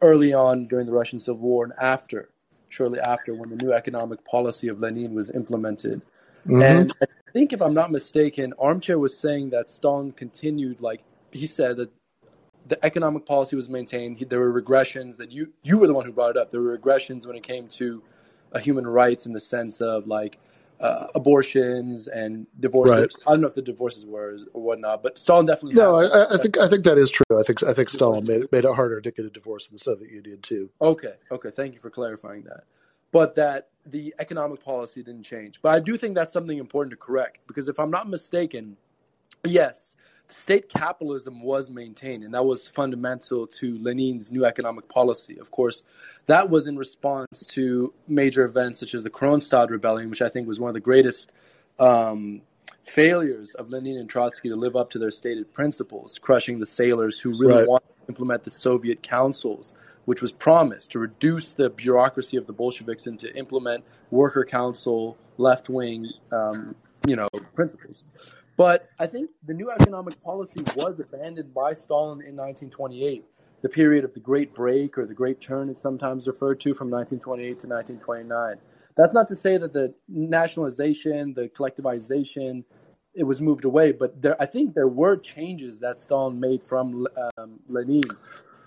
[SPEAKER 4] early on during the Russian Civil War and after, shortly after, when the new economic policy of Lenin was implemented. Mm-hmm. And I think, if I'm not mistaken, Armchair was saying that Stalin continued, like he said, that the economic policy was maintained. There were regressions that you you were the one who brought it up. There were regressions when it came to uh, human rights in the sense of like uh, abortions and divorces. Right. I don't know if the divorces were or whatnot, but Stalin definitely.
[SPEAKER 1] No, I, I, think I think that is true. I think I think Stalin made it, made it harder to get a divorce in the Soviet Union too.
[SPEAKER 4] Okay, okay, thank you for clarifying that. But that the economic policy didn't change. But I do think that's something important to correct because if I'm not mistaken, yes, state capitalism was maintained, and that was fundamental to Lenin's new economic policy. Of course, that was in response to major events such as the Kronstadt rebellion, which I think was one of the greatest um, failures of Lenin and Trotsky to live up to their stated principles, crushing the sailors who really right. wanted to implement the Soviet councils, which was promised to reduce the bureaucracy of the Bolsheviks and to implement worker council, left wing, um, you know, principles. But I think the new economic policy was abandoned by Stalin in 1928, the period of the Great Break or the Great Turn, it's sometimes referred to from 1928 to 1929. That's not to say that the nationalization, the collectivization, it was moved away, but there, I think there were changes that Stalin made from um, Lenin,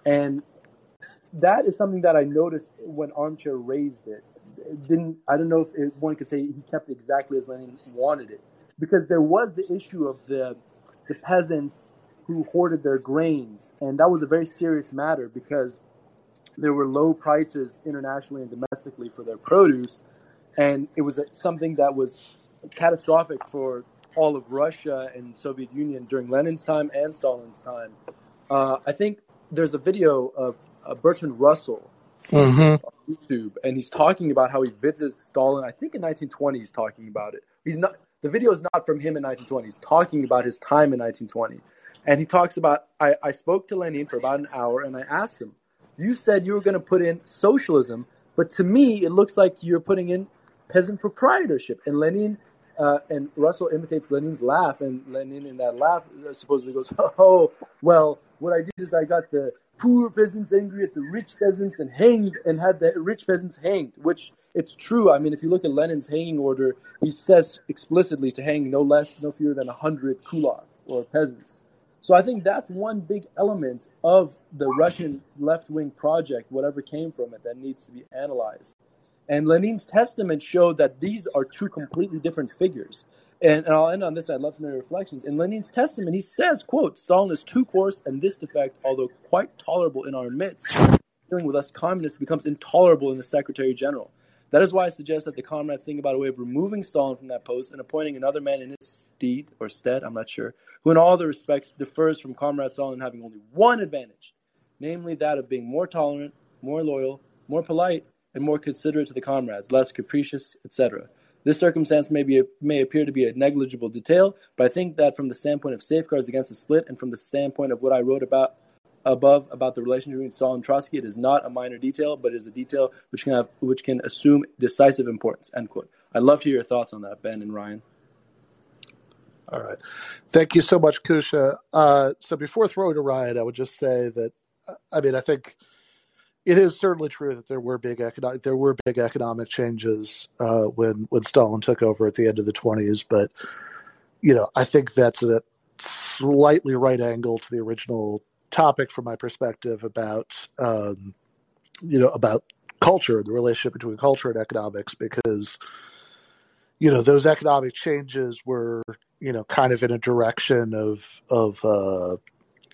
[SPEAKER 4] and that is something that I noticed when Armchair raised it. it didn't I don't know if it, one could say he kept it exactly as Lenin wanted it, because there was the issue of the the peasants who hoarded their grains, and that was a very serious matter because there were low prices internationally and domestically for their produce, and it was something that was catastrophic for all of Russia and Soviet Union during Lenin's time and Stalin's time. Uh, I think there's a video of uh, Bertrand Russell mm-hmm. on YouTube, and he's talking about how he visits Stalin. I think in 1920 he's talking about it. He's not the video is not from him in 1920. He's talking about his time in 1920. And he talks about, I, I spoke to Lenin for about an hour and I asked him, You said you were going to put in socialism, but to me, it looks like you're putting in peasant proprietorship. And Lenin uh, and Russell imitates Lenin's laugh, and Lenin in that laugh supposedly goes, "Oh, well, what I did is I got the poor peasants angry at the rich peasants and hanged, and had the rich peasants hanged." Which it's true. I mean, if you look at Lenin's hanging order, he says explicitly to hang no less, no fewer than hundred kulaks or peasants. So I think that's one big element of the Russian left-wing project, whatever came from it, that needs to be analyzed. And Lenin's testament showed that these are two completely different figures. And, and I'll end on this. I'd love to know your reflections. In Lenin's testament, he says, "quote Stalin is too coarse, and this defect, although quite tolerable in our midst, dealing with us communists becomes intolerable in the Secretary General." That is why I suggest that the comrades think about a way of removing Stalin from that post and appointing another man in his stead or stead, I'm not sure, who in all other respects differs from Comrade Stalin having only one advantage, namely that of being more tolerant, more loyal, more polite, and more considerate to the comrades, less capricious, etc. This circumstance may, be, may appear to be a negligible detail, but I think that from the standpoint of safeguards against a split and from the standpoint of what I wrote about above about the relationship between Stalin and Trotsky. It is not a minor detail, but it is a detail which can have which can assume decisive importance. End quote. I'd love to hear your thoughts on that, Ben and Ryan.
[SPEAKER 1] All right. Thank you so much, Kusha. Uh, so before throwing to Ryan, I would just say that I mean I think it is certainly true that there were big economic there were big economic changes uh, when when Stalin took over at the end of the twenties, but you know I think that's a slightly right angle to the original topic from my perspective about um, you know about culture, the relationship between culture and economics, because you know those economic changes were you know kind of in a direction of of uh,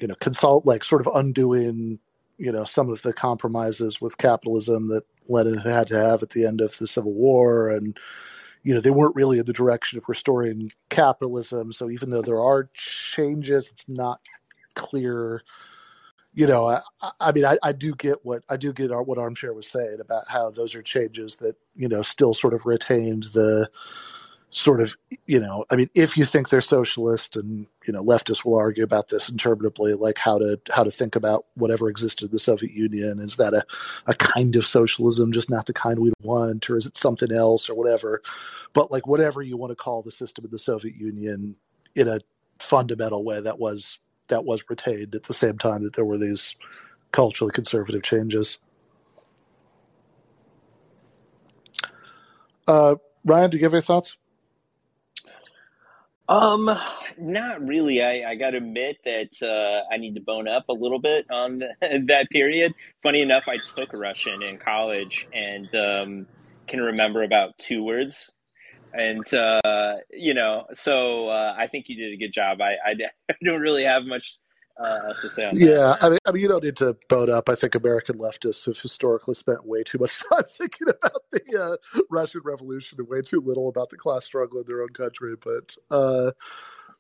[SPEAKER 1] you know consult like sort of undoing you know some of the compromises with capitalism that Lenin had to have at the end of the Civil War, and you know they weren't really in the direction of restoring capitalism. So even though there are changes, it's not clear. You know, I, I mean, I, I do get what I do get what Armchair was saying about how those are changes that you know still sort of retained the sort of you know i mean if you think they're socialist and you know leftists will argue about this interminably like how to how to think about whatever existed in the soviet union is that a, a kind of socialism just not the kind we want or is it something else or whatever. But like whatever you want to call the system in the soviet union in a fundamental way that was that was retained at the same time that there were these culturally conservative changes. Uh, ryan do you have any thoughts
[SPEAKER 2] Um, not really. I, I got to admit that uh, I need to bone up a little bit on the, that period. Funny enough, I took Russian in college and um, can remember about two words. And, uh, you know, so uh, I think you did a good job. I, I, I don't really have much uh, to say on that.
[SPEAKER 1] Yeah, I mean, I mean, you don't need to bone up. I think American leftists have historically spent way too much time thinking about the uh, Russian Revolution and way too little about the class struggle in their own country. But, uh,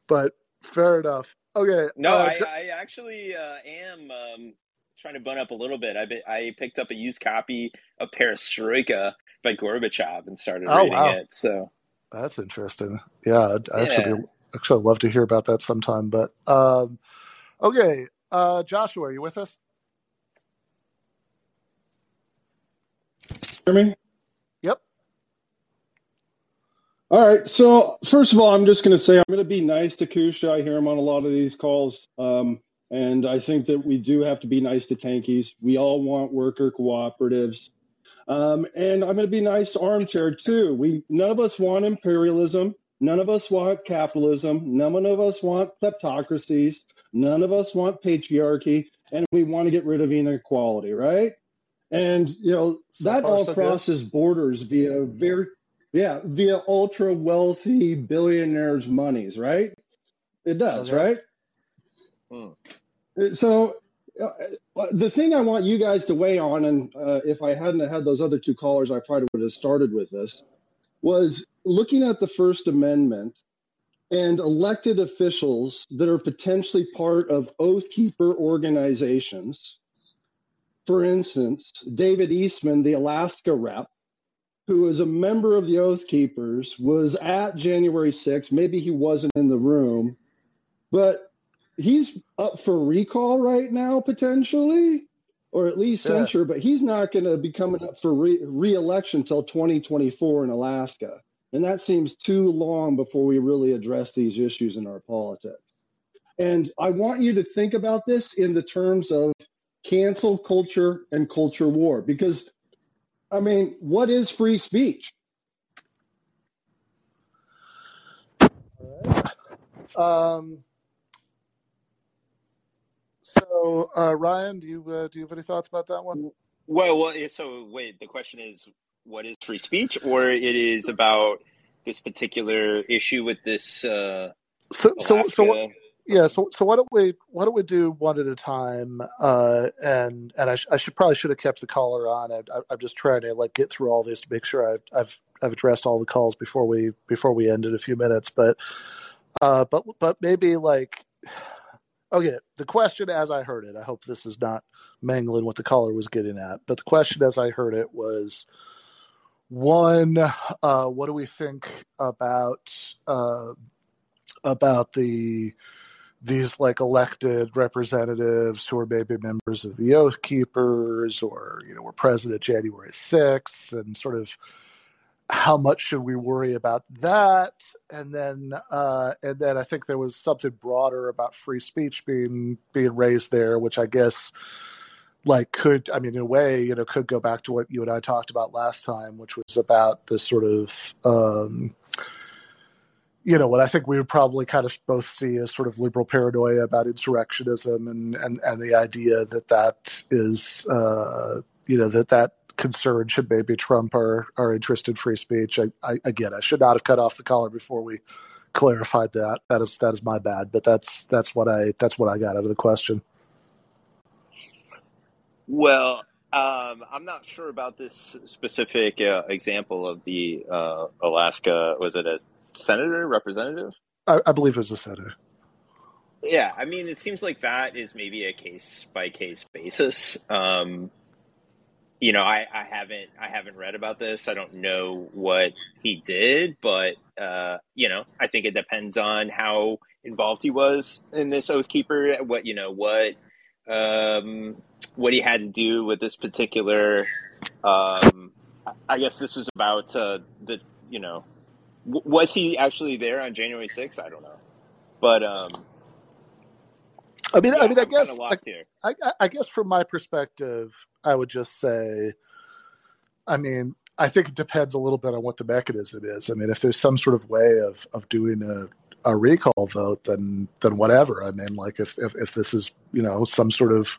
[SPEAKER 1] but fair enough. Okay.
[SPEAKER 2] No,
[SPEAKER 1] uh,
[SPEAKER 2] I, I actually uh, am um, trying to bone up a little bit. I, be, I picked up a used copy of Perestroika by Gorbachev and started
[SPEAKER 1] Oh,
[SPEAKER 2] reading
[SPEAKER 1] wow.
[SPEAKER 2] it. So,
[SPEAKER 1] that's interesting. Yeah, I'd,
[SPEAKER 2] yeah.
[SPEAKER 1] actually actually love to hear about that sometime. But um, okay, uh, Joshua, are you with us?
[SPEAKER 5] hear me?
[SPEAKER 1] Yep.
[SPEAKER 5] All right. So first of all, I'm just going to say I'm going to be nice to Kusha. I hear him on a lot of these calls, um, and I think that we do have to be nice to tankies. We all want worker cooperatives, um, and I'm going to be nice to Armchair too. We none of us want imperialism. None of us want capitalism. None of us want kleptocracies. None of us want patriarchy, and we want to get rid of inequality, right? And you know
[SPEAKER 1] So
[SPEAKER 5] that
[SPEAKER 1] far,
[SPEAKER 5] all
[SPEAKER 1] so good.
[SPEAKER 5] crosses borders via very yeah, via ultra wealthy billionaires' monies, right? It does,
[SPEAKER 1] Okay.
[SPEAKER 5] right?
[SPEAKER 2] Hmm.
[SPEAKER 5] Uh, So, uh, the thing I want you guys to weigh on, and uh, if I hadn't had those other two callers, I probably would have started with this, was looking at the First Amendment and elected officials that are potentially part of Oath Keeper organizations. For instance, David Eastman, the Alaska rep, who is a member of the Oath Keepers, was at January 6th. Maybe he wasn't in the room, but he's up for recall right now, potentially, or at least
[SPEAKER 1] Yeah.
[SPEAKER 5] censure, but he's not going to be coming up for re- re-election until 2024 in Alaska. And that seems too long before we really address these issues in our politics. And I want you to think about this in the terms of cancel culture and culture war, because I mean, what is free speech?
[SPEAKER 1] Um, so, uh, Ryan, do you uh, do you have any thoughts about that one?
[SPEAKER 2] Well, well, so wait, the question is what is free speech, or it is about this particular issue with this uh,
[SPEAKER 1] So, so, so, what, yeah. So, so why don't we why don't we do one at a time? Uh, and and I, sh- I should probably should have kept the caller on. I, I, I'm just trying to like get through all this to make sure I've I've I've addressed all the calls before we before we end in a few minutes. But uh, but but maybe like okay, the question as I heard it. I hope this is not mangling what the caller was getting at. But the question as I heard it was one: uh, what do we think about uh, about the these like elected representatives who are maybe members of the Oath Keepers or you know were present January 6th and sort of how much should we worry about that? And then, uh, and then I think there was something broader about free speech being being raised there, which I guess, like, could I mean, in a way, you know, could go back to what you and I talked about last time, which was about this sort of, um, you know, what I think we would probably kind of both see as sort of liberal paranoia about insurrectionism and and and the idea that that is, uh, you know, that that concern should maybe trump our, our interest in free speech. I, I, again, I should not have cut off the collar before we clarified that. That is that is my bad, but that's that's what I that's what I got out of the question.
[SPEAKER 2] Well, um, I'm not sure about this specific uh, example of the uh, Alaska. Was it a senator, representative?
[SPEAKER 1] I, I believe it was a senator.
[SPEAKER 2] Yeah, I mean, it seems like that is maybe a case by case basis. Um, you know, I, I haven't I haven't read about this. I don't know what he did, but uh, you know, I think it depends on how involved he was in this oath keeper. What you know, what um, what he had to do with this particular. Um, I guess this was about uh, the you know, w- was he actually there on January sixth? I don't know, but um,
[SPEAKER 1] I mean,
[SPEAKER 2] yeah,
[SPEAKER 1] I mean, I
[SPEAKER 2] I'm
[SPEAKER 1] guess,
[SPEAKER 2] kind of here.
[SPEAKER 1] I, I, I guess from my perspective, I would just say, I mean, I think it depends a little bit on what the mechanism is. I mean, if there's some sort of way of, of doing a, a recall vote, then then whatever. I mean, like if, if, if this is you know some sort of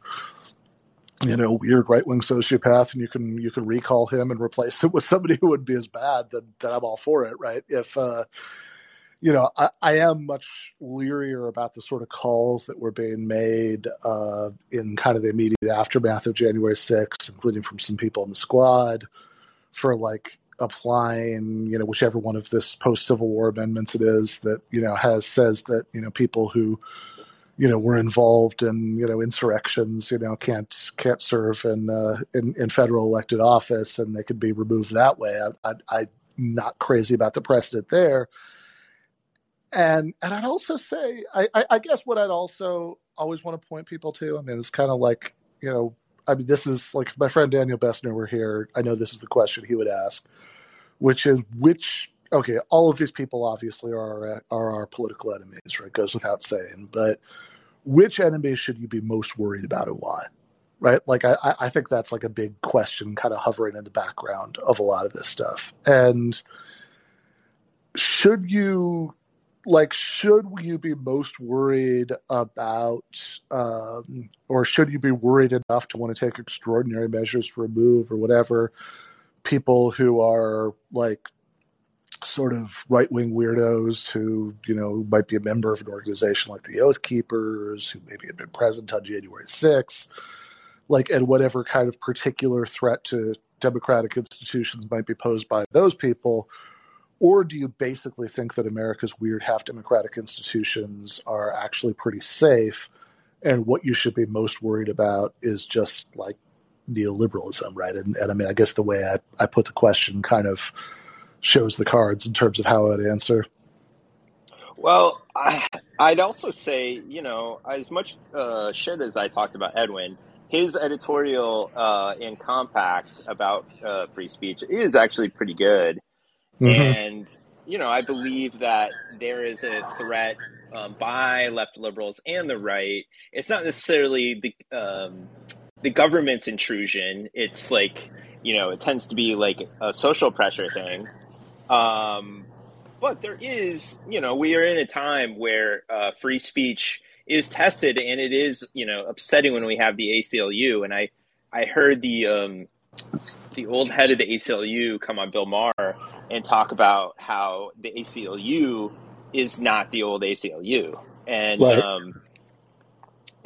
[SPEAKER 1] you know weird right wing sociopath, and you can you can recall him and replace him with somebody who wouldn't be as bad, then then I'm all for it, right? If uh, you know, I, I, am much learier about the sort of calls that were being made uh, in kind of the immediate aftermath of January 6th, including from some people in the squad, for like applying, you know, whichever one of this post Civil War amendments it is that, you know, has says that, you know, people who, you know, were involved in, you know, insurrections, you know, can't can't serve in uh, in, in federal elected office and they could be removed that way. I, I, I'm not crazy about the precedent there and and I'd also say, I, I, I guess what I'd also always want to point people to, I mean, it's kind of like, you know, I mean, this is like my friend Daniel Bessner were here, I know this is the question he would ask, which is which. Okay, all of these people obviously are are our political enemies, right? Goes without saying, but which enemies should you be most worried about and why? Right? Like I, I think that's like a big question, kind of hovering in the background of a lot of this stuff. And should you like should you be most worried about um, or should you be worried enough to want to take extraordinary measures to remove or whatever people who are like sort of right-wing weirdos who you know might be a member of an organization like the oath keepers who maybe had been present on january 6th like and whatever kind of particular threat to democratic institutions might be posed by those people or do you basically think that America's weird half democratic institutions are actually pretty safe? And what you should be most worried about is just like neoliberalism, right? And, and I mean, I guess the way I, I put the question kind of shows the cards in terms of how I'd answer.
[SPEAKER 2] Well, I, would also say, you know, as much uh, shit as I talked about Edwin, his editorial uh, in Compact about uh, free speech is actually pretty good. Mm-hmm. And, you know, I believe that there is a threat um, by left liberals and the right. It's not necessarily the, um, the government's intrusion. It's like, you know, it tends to be like a social pressure thing. Um, but there is, you know, we are in a time where uh, free speech is tested, and it is, you know, upsetting when we have the ACLU. And I, I heard the um, the old head of the ACLU come on Bill Maher and talk about how the ACLU is not the old ACLU, and right. um,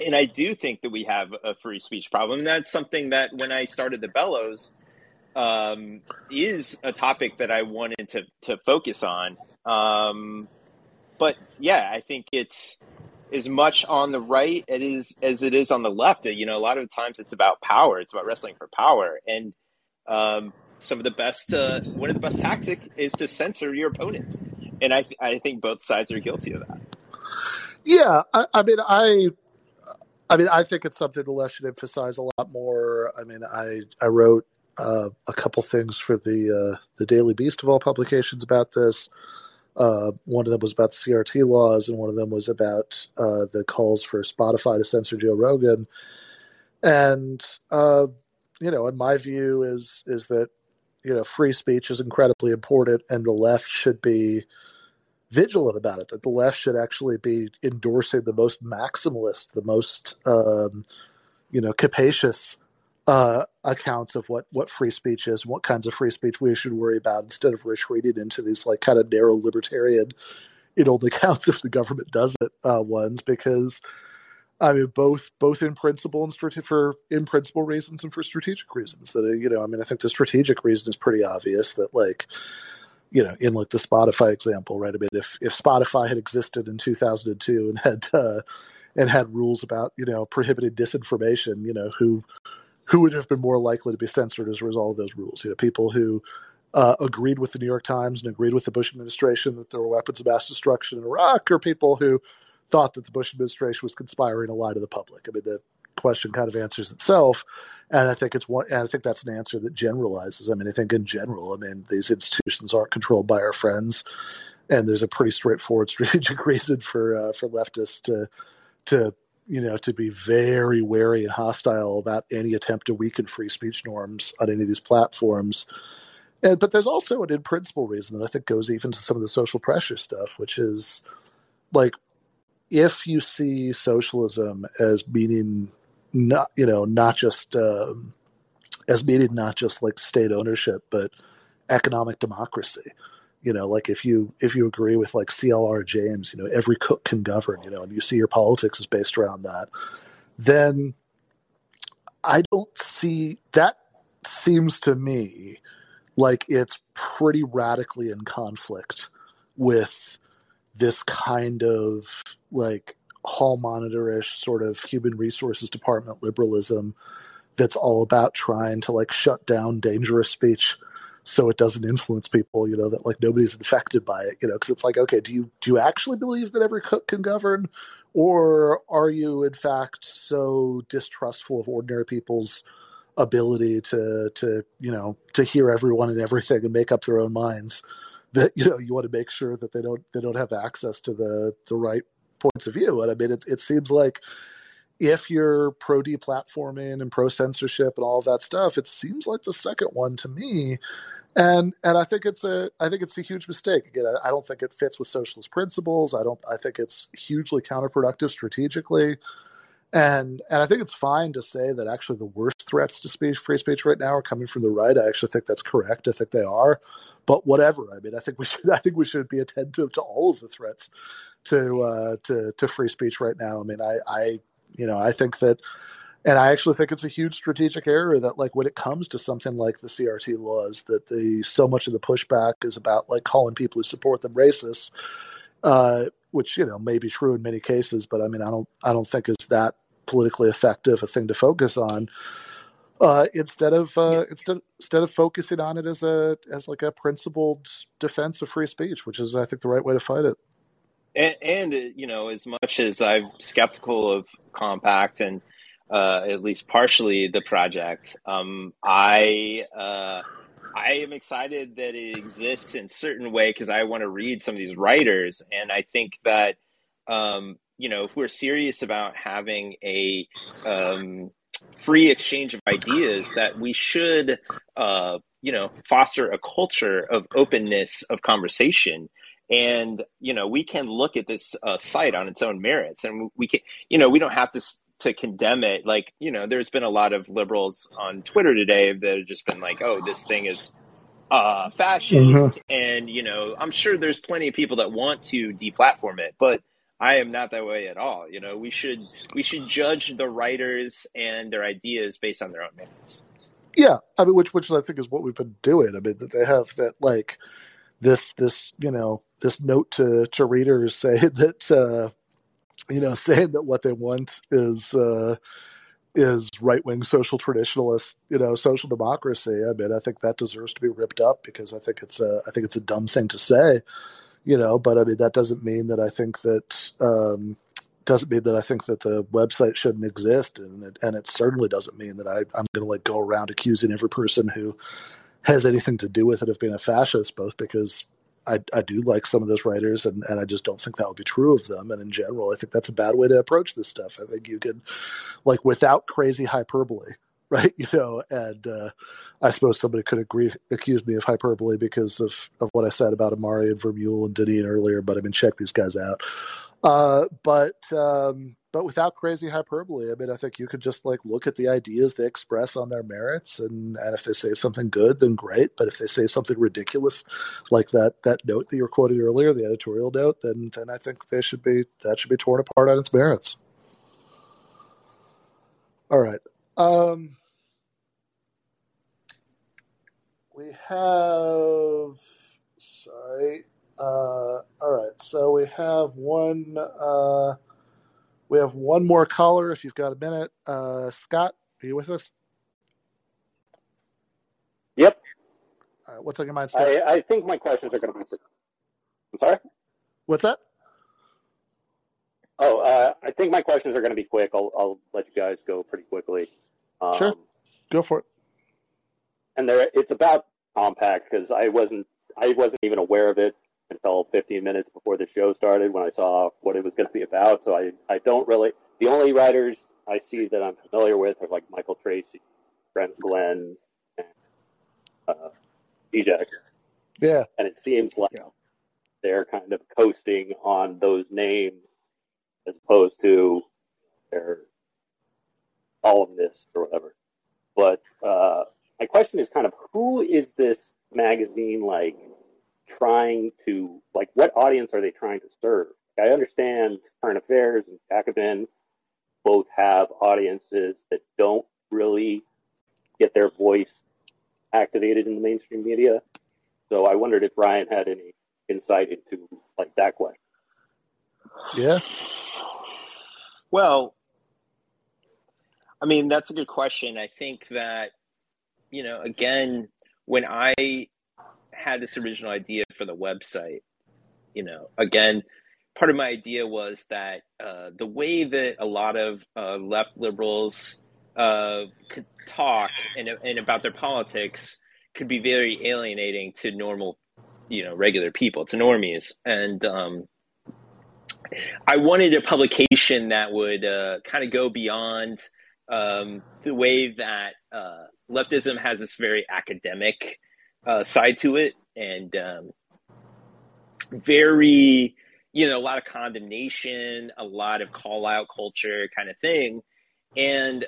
[SPEAKER 2] and I do think that we have a free speech problem. And that's something that when I started the Bellows, um, is a topic that I wanted to to focus on. Um, but yeah, I think it's as much on the right it is as it is on the left. You know, a lot of times it's about power. It's about wrestling for power, and um, some of the best, uh, one of the best tactics is to censor your opponent, and I, I think both sides are guilty of that.
[SPEAKER 1] Yeah, I, I mean, I, I mean, I think it's something the left should emphasize a lot more. I mean, I, I wrote uh, a couple things for the uh, the Daily Beast of all publications about this. Uh, one of them was about the CRT laws, and one of them was about uh, the calls for Spotify to censor Joe Rogan. And uh, you know, in my view, is is that you know free speech is incredibly important, and the left should be vigilant about it. That the left should actually be endorsing the most maximalist, the most um, you know capacious uh, accounts of what what free speech is, what kinds of free speech we should worry about, instead of retreating into these like kind of narrow libertarian, it only counts if the government does it uh, ones because. I mean, both both in principle and strate- for in principle reasons and for strategic reasons. That you know, I mean, I think the strategic reason is pretty obvious. That like, you know, in like the Spotify example, right? I mean, if if Spotify had existed in 2002 and had uh, and had rules about you know prohibited disinformation, you know, who who would have been more likely to be censored as a result of those rules? You know, people who uh, agreed with the New York Times and agreed with the Bush administration that there were weapons of mass destruction in Iraq, or people who thought that the Bush administration was conspiring to lie to the public. I mean, the question kind of answers itself, and I think it's one. And I think that's an answer that generalizes. I mean, I think in general, I mean, these institutions aren't controlled by our friends, and there's a pretty straightforward strategic reason for uh, for leftists to to you know, to be very wary and hostile about any attempt to weaken free speech norms on any of these platforms. And but there's also an in principle reason that I think goes even to some of the social pressure stuff, which is like if you see socialism as meaning not you know not just um, as meaning not just like state ownership, but economic democracy you know like if you if you agree with like clr james you know every cook can govern you know and you see your politics is based around that then i don't see that seems to me like it's pretty radically in conflict with this kind of like hall monitorish sort of human resources department liberalism that's all about trying to like shut down dangerous speech so it doesn't influence people you know that like nobody's infected by it you know because it's like okay do you do you actually believe that every cook can govern? Or are you in fact so distrustful of ordinary people's ability to to you know to hear everyone and everything and make up their own minds that you know you want to make sure that they don't they don't have access to the the right points of view and i mean it, it seems like if you're pro deplatforming and pro censorship and all that stuff, it seems like the second one to me and and I think it's a I think it's a huge mistake. Again, I, I don't think it fits with socialist principles. I don't. I think it's hugely counterproductive strategically. And and I think it's fine to say that actually the worst threats to speech, free speech right now are coming from the right. I actually think that's correct. I think they are. But whatever. I mean, I think we should. I think we should be attentive to all of the threats to uh, to to free speech right now. I mean, I I you know I think that and I actually think it's a huge strategic error that like when it comes to something like the CRT laws, that the so much of the pushback is about like calling people who support them racists, uh, which you know may be true in many cases, but I mean I don't I don't think is that politically effective a thing to focus on. Uh, instead of uh, instead instead of focusing on it as a as like a principled defense of free speech, which is I think the right way to fight it.
[SPEAKER 2] And, and you know, as much as I'm skeptical of Compact and uh, at least partially the project. Um, I uh, I am excited that it exists in a certain way because I want to read some of these writers, and I think that um, you know if we're serious about having a um, free exchange of ideas, that we should uh, you know foster a culture of openness of conversation and you know we can look at this uh, site on its own merits and we can you know we don't have to to condemn it. Like, you know, there's been a lot of liberals on Twitter today that have just been like, oh, this thing is uh, fascist. Mm-hmm. And, you know, I'm sure there's plenty of people that want to deplatform it, but I am not that way at all. You know, we should we should judge the writers and their ideas based on their own merits.
[SPEAKER 1] Yeah, I mean, which which I think is what we've been doing. I mean, that they have that like this this you know this note to to readers say that uh, you know, saying that what they want is uh, is right wing social traditionalist, you know, social democracy. I mean, I think that deserves to be ripped up because I think it's a I think it's a dumb thing to say, you know. But I mean, that doesn't mean that I think that um, doesn't mean that I think that the website shouldn't exist, and it, and it certainly doesn't mean that I, I'm going to like go around accusing every person who has anything to do with it of being a fascist. Both because I, I do like some of those writers, and, and I just don't think that would be true of them. And in general, I think that's a bad way to approach this stuff. I think you could, like, without crazy hyperbole, right? You know, and uh, I suppose somebody could agree accuse me of hyperbole because of, of what I said about Ahmari and Vermeule and Deneen earlier. But I mean, check these guys out. Uh, but um, but without crazy hyperbole. I mean, I think you could just like look at the ideas they express on their merits, and and if they say something good, then great. But if they say something ridiculous, like that that note that you were quoting earlier, the editorial note, then then I think they should be that should be torn apart on its merits. All right. Um, we have sorry uh, all right, so we have one. Uh, we have one more caller. If you've got a minute, uh, Scott, are you with us?
[SPEAKER 6] Yep.
[SPEAKER 1] All right, what's on your mind, Scott?
[SPEAKER 6] I, I think my questions are going to be. I'm sorry.
[SPEAKER 1] What's that?
[SPEAKER 6] Oh, uh, I think my questions are going to be quick. I'll, I'll let you guys go pretty quickly.
[SPEAKER 1] Um, sure. Go for it.
[SPEAKER 6] And there, it's about Compact because I wasn't I wasn't even aware of it until 15 minutes before the show started when I saw what it was going to be about. So I, I don't really, the only writers I see that I'm familiar with are like Michael Tracey, Brent Glenn, and uh, Zizek.
[SPEAKER 1] Yeah.
[SPEAKER 6] And it seems like yeah. they're kind of coasting on those names as opposed to their columnists or whatever. But uh, my question is kind of who is this magazine like trying to like what audience are they trying to serve? I understand current affairs and Jacobin both have audiences that don't really get their voice activated in the mainstream media. So I wondered if Ryan had any insight into like that question.
[SPEAKER 1] Yeah.
[SPEAKER 2] Well, I mean, that's a good question. I think that, you know, again, when I had this original idea for the website, you know, again, part of my idea was that uh, the way that a lot of uh, left liberals uh, could talk and, and about their politics could be very alienating to normal, you know, regular people, to normies. And um, I wanted a publication that would uh, kind of go beyond um, the way that uh, leftism has this very academic uh, side to it, and um, very, you know, a lot of condemnation, a lot of call out culture kind of thing. And,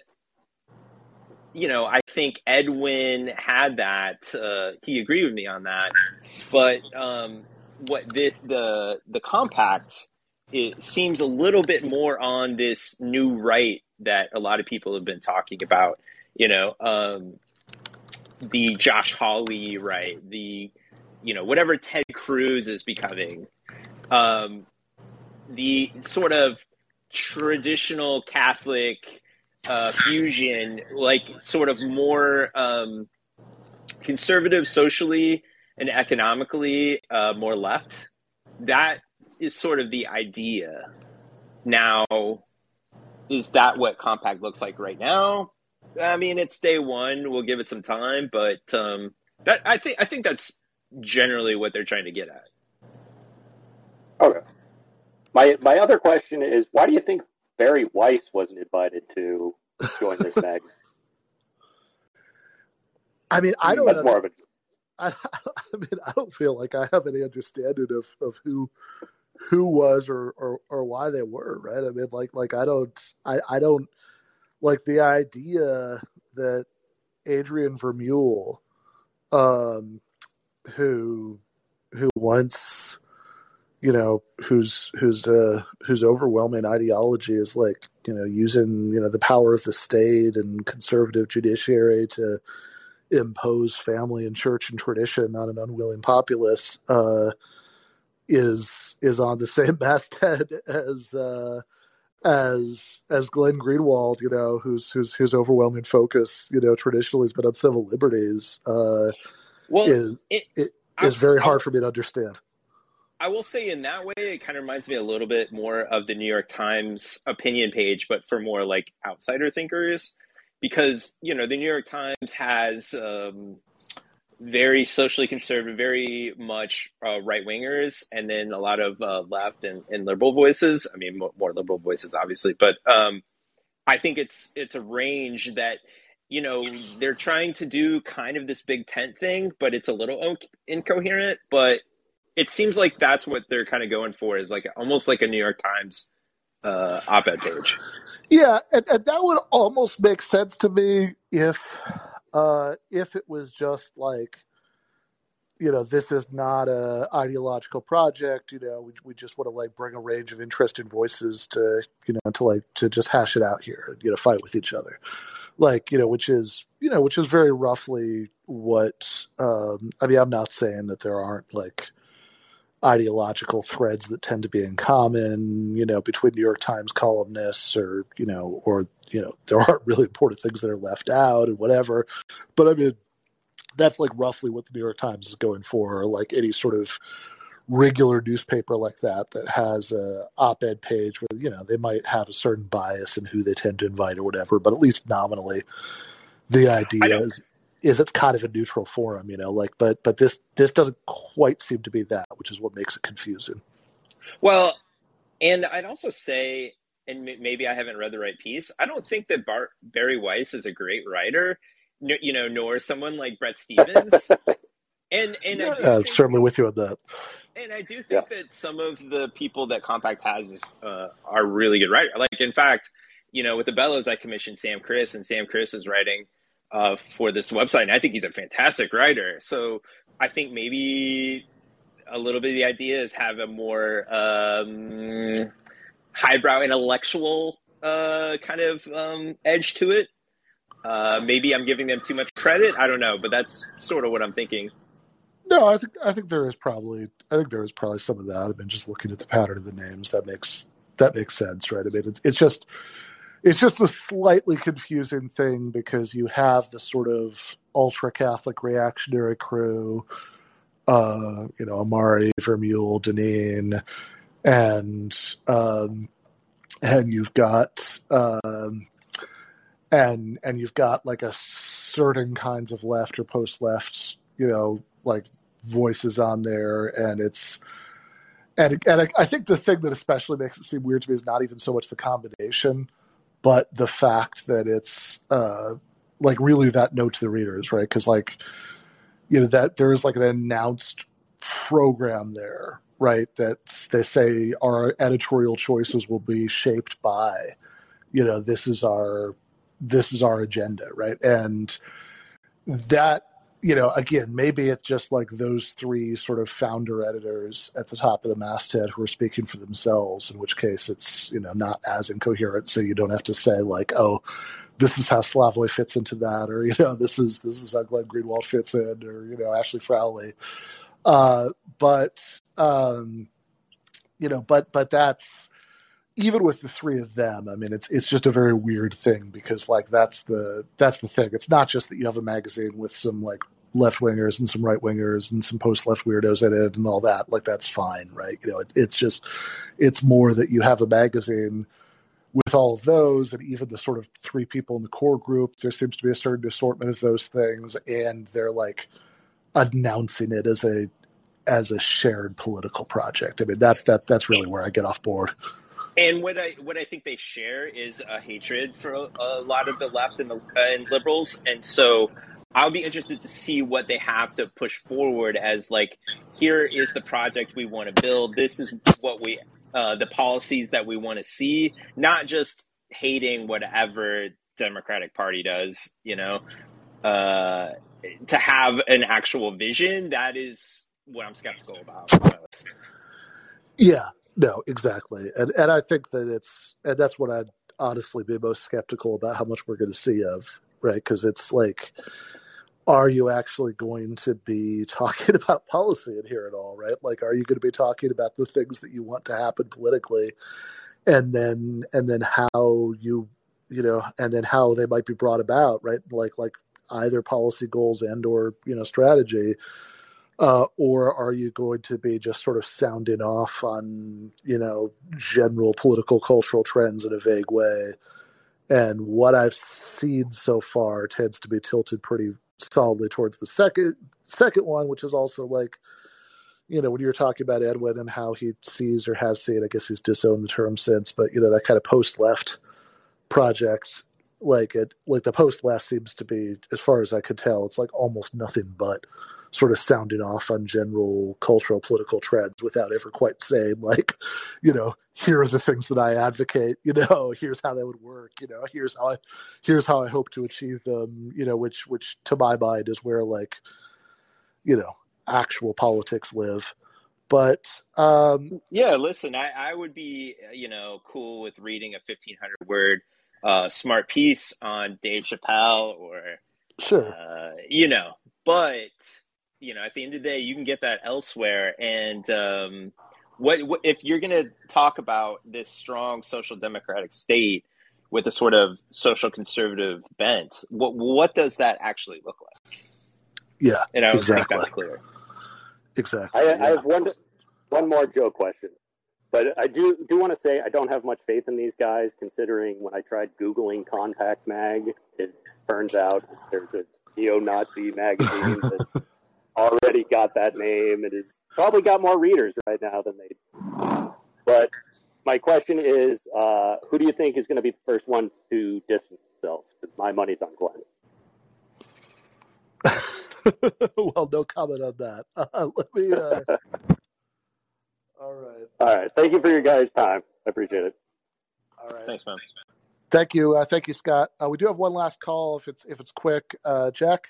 [SPEAKER 2] you know, I think Edwin had that. Uh, he agreed with me on that. But um, what this, the, the compact, it seems a little bit more on this new right that a lot of people have been talking about. You know, um, the Josh Hawley right, the you know whatever Ted Cruz is becoming, um, the sort of traditional Catholic uh, fusion, like sort of more um, conservative socially and economically, uh, more left. That is sort of the idea. Now, is that what Compact looks like right now? I mean, it's day one. We'll give it some time, but um, that I think I think that's generally what they're trying to get at.
[SPEAKER 6] Okay. My my other question is, why do you think Bari Weiss wasn't invited to join this mag?
[SPEAKER 1] I mean, I don't.
[SPEAKER 6] That's more of a.
[SPEAKER 1] I, I mean, I don't feel like I have any understanding of, of who who was or, or or why they were right. I mean, like like I don't I I don't like the idea that Adrian Vermeule, um, who who once you know whose whose uh whose overwhelming ideology is like you know using you know the power of the state and conservative judiciary to impose family and church and tradition on an unwilling populace uh is is on the same masthead as uh as as Glenn Greenwald, you know, whose whose whose overwhelming focus, you know, traditionally has been on civil liberties, uh, well, is it, it is very hard I, for me to understand.
[SPEAKER 2] I I will say in that way, it kind of reminds me a little bit more of the New York Times opinion page, but for more like outsider thinkers, because you know the New York Times has um, very socially conservative, very much uh, right wingers, and then a lot of uh, left and, and, liberal voices. I mean, more, more liberal voices, obviously, but um, I think it's it's a range that you know they're trying to do kind of this big tent thing, but it's a little incoherent. But it seems like that's what they're kind of going for is like almost like a New York Times uh, op-ed page.
[SPEAKER 1] Yeah, and, and that would almost make sense to me if uh, if it was just like you know this is not a ideological project you know we, we just want to like bring a range of interesting voices to you know to like to just hash it out here and you know fight with each other. Like you know which is you know which is very roughly what um i mean i'm not saying that there aren't like ideological threads that tend to be in common, you know, between New York Times columnists or, you know, or, you know, there aren't really important things that are left out and whatever. But I mean, that's like roughly what the New York Times is going for, or like any sort of regular newspaper like that that has a op-ed page where you know they might have a certain bias in who they tend to invite or whatever but at least nominally the idea is is it's kind of a neutral forum, you know, like but but this this doesn't quite seem to be that, which is what makes it confusing.
[SPEAKER 2] Well, and I'd also say, and maybe I haven't read the right piece. I don't think that Bar- Bari Weiss is a great writer, you know, nor someone like Bret Stephens. and and
[SPEAKER 1] yeah, I am certainly with you on that.
[SPEAKER 2] And I do think yeah. that some of the people that Compact has is, uh, are really good writers. Like in fact, you know, with the Bellows, I commissioned Sam Kriss, and Sam Kriss is writing uh, for this website. And I think he's a fantastic writer. So I think maybe a little bit of the idea is have a more um, highbrow intellectual uh, kind of um, edge to it. Uh, maybe I'm giving them too much credit. I don't know, but that's sort of what I'm thinking.
[SPEAKER 1] No, I think I think there is probably I think there is probably some of that. I've been just looking at the pattern of the names. That makes that makes sense, right? I mean, it's, it's just it's just a slightly confusing thing because you have the sort of ultra Catholic reactionary crew, uh, you know, Ahmari, Vermeule, Deneen, and um, and you've got um, and and you've got like a certain kinds of left or post left, you know, like voices on there, and it's and and I think the thing that especially makes it seem weird to me is not even so much the combination but the fact that it's uh, like really that note to the readers, right? Because like you know that there is like an announced program there, right? That they say our editorial choices will be shaped by, you know, this is our this is our agenda, right? And that you know, again, maybe it's just like those three sort of founder editors at the top of the masthead who are speaking for themselves, in which case it's, you know, not as incoherent. So you don't have to say like, oh, this is how Slavoj fits into that, or, you know, this is, this is how Glenn Greenwald fits in, or, you know, Ashley Frawley. Uh, but, um, you know, but, but that's, even with the three of them, I mean, it's it's just a very weird thing because like that's the that's the thing. It's not just that you have a magazine with some like left wingers and some right wingers and some post left weirdos in it and all that. Like that's fine, right? You know, it, it's just it's more that you have a magazine with all of those and even the sort of three people in the core group. There seems to be a certain assortment of those things, and they're like announcing it as a as a shared political project. I mean, that's that that's really where I get off board.
[SPEAKER 2] And what I what I think they share is a hatred for a, a lot of the left and the uh, and liberals, and so I'll be interested to see what they have to push forward as like here is the project we want to build. This is what we uh, the policies that we want to see, not just hating whatever Democratic Party does. You know, uh, to have an actual vision that is what I'm skeptical about.
[SPEAKER 1] Yeah, no, exactly, and and I think that it's and that's what I'd honestly be most skeptical about how much we're going to see of, right? Because it's like are you actually going to be talking about policy in here at all, right? Like, are you going to be talking about the things that you want to happen politically, and then and then how you you know, and then how they might be brought about, right? Like like either policy goals and or you know strategy. Uh, or are you going to be just sort of sounding off on, you know, general political cultural trends in a vague way? And what I've seen so far tends to be tilted pretty solidly towards the second second one, which is also like, you know, when you're talking about Edwin and how he sees or has seen, I guess he's disowned the term since, but you know, that kind of post left project, like it like the post left seems to be, as far as I could tell, it's like almost nothing but sort of sounding off on general cultural political trends without ever quite saying like you know here are the things that i advocate you know here's how that would work you know here's how i here's how i hope to achieve them you know which which to my mind is where like you know actual politics live. But um
[SPEAKER 2] yeah listen i i would be you know cool with reading a 1500 word uh smart piece on dave chappelle or
[SPEAKER 1] sure
[SPEAKER 2] uh, you know but you know, at the end of the day, you can get that elsewhere. And um, what, what if you're going to talk about this strong social democratic state with a sort of social conservative bent? What what does that actually look like?
[SPEAKER 1] Yeah,
[SPEAKER 2] and I don't
[SPEAKER 1] exactly.
[SPEAKER 2] think that's clear.
[SPEAKER 1] Exactly.
[SPEAKER 6] I,
[SPEAKER 1] yeah.
[SPEAKER 6] I have one one more Joe question, but I do do want to say I don't have much faith in these guys, considering when I tried googling Compact Mag, it turns out there's a neo-Nazi magazine that's already got that name and has probably got more readers right now than they. But my question is, uh, who do you think is going to be the first ones to distance themselves? My money's on Glenn.
[SPEAKER 1] well, no comment on that. Uh, let me. Uh... All right.
[SPEAKER 6] All right. Thank you for your guys' time. I appreciate it.
[SPEAKER 1] All right.
[SPEAKER 2] Thanks, man.
[SPEAKER 1] Thank you. Uh, thank you, Scott. Uh, we do have one last call if it's if it's quick. Uh, Jack.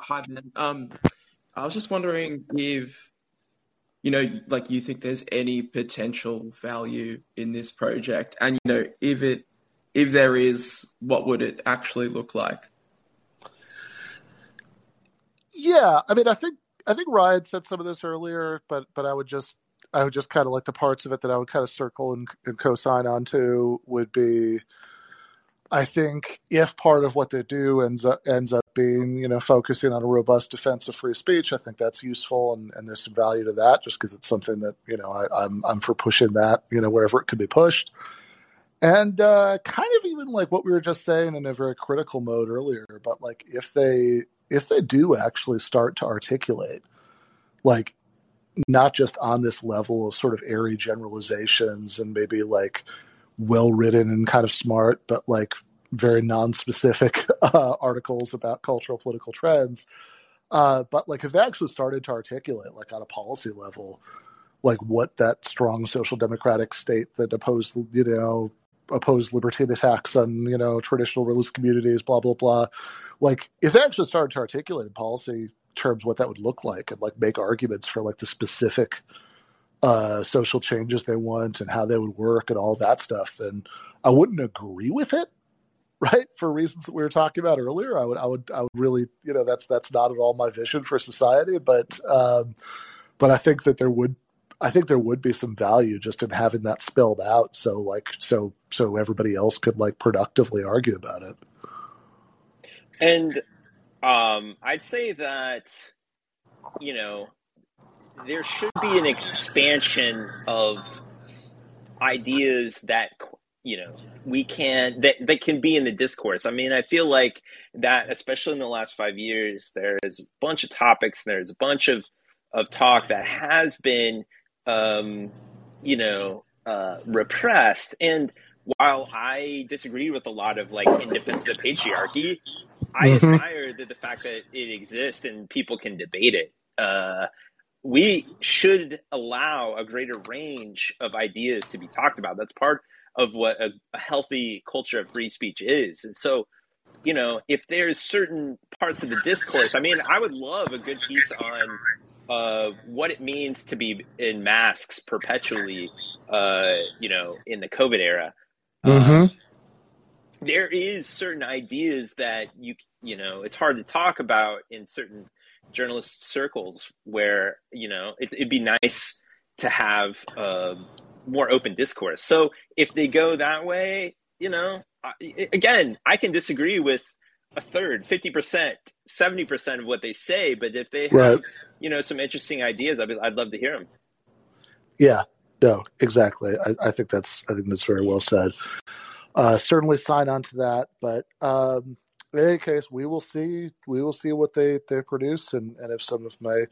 [SPEAKER 7] Hi, Ben. Um, I was just wondering if, you know, like you think there's any potential value in this project, and you know, if it, if there is, what would it actually look like?
[SPEAKER 1] Yeah, I mean, I think I think Ryan said some of this earlier, but but I would just I would just kind of like the parts of it that I would kind of circle and, and co-sign onto would be. I think if part of what they do ends up ends up being, you know, focusing on a robust defense of free speech, I think that's useful, and, and there's some value to that, just because it's something that you know I, I'm I'm for pushing that, you know, wherever it could be pushed, and uh, kind of even like what we were just saying in a very critical mode earlier, but like if they if they do actually start to articulate, like not just on this level of sort of airy generalizations and maybe like well written and kind of smart, but like very non-specific uh, articles about cultural political trends. Uh, but like if they actually started to articulate like on a policy level, like what that strong social democratic state that opposed, you know, opposed libertine attacks on, you know, traditional religious communities, blah, blah, blah. Like if they actually started to articulate in policy terms what that would look like and like make arguments for like the specific uh, social changes they want and how they would work and all that stuff, then I wouldn't agree with it, right? For reasons that we were talking about earlier, I would, I would, I would really, you know, that's that's not at all my vision for society, but, um, but I think that there would, I think there would be some value just in having that spelled out, so like, so so everybody else could like productively argue about it.
[SPEAKER 2] And um, I'd say that you know there should be an expansion of ideas that you know we can that that can be in the discourse. I mean, I feel like that especially in the last 5 years there's a bunch of topics there's a bunch of of talk that has been um you know uh repressed and while I disagree with a lot of like in defense of the patriarchy, I
[SPEAKER 1] Mhm.
[SPEAKER 2] admire the, the fact that it exists and people can debate it. Uh, we should allow a greater range of ideas to be talked about. That's part of what a, a healthy culture of free speech is. And so, you know, if there's certain parts of the discourse, I mean, I would love a good piece on uh, what it means to be in masks perpetually, uh, you know, in the COVID era. Uh, there is certain ideas that you you know it's hard to talk about in certain journalist circles where you know it, it'd be nice to have uh, more open discourse so if they go that way you know, again, I can disagree with a third, 50%, 70% of what they say, but if they have, right. you know, some interesting ideas, I'd, I'd love to hear them.
[SPEAKER 1] Yeah, no, exactly. I, I think that's, I think that's very well said. Uh, certainly sign on to that, but, um, in any case, we will see, we will see what they, they produce and, and if some of my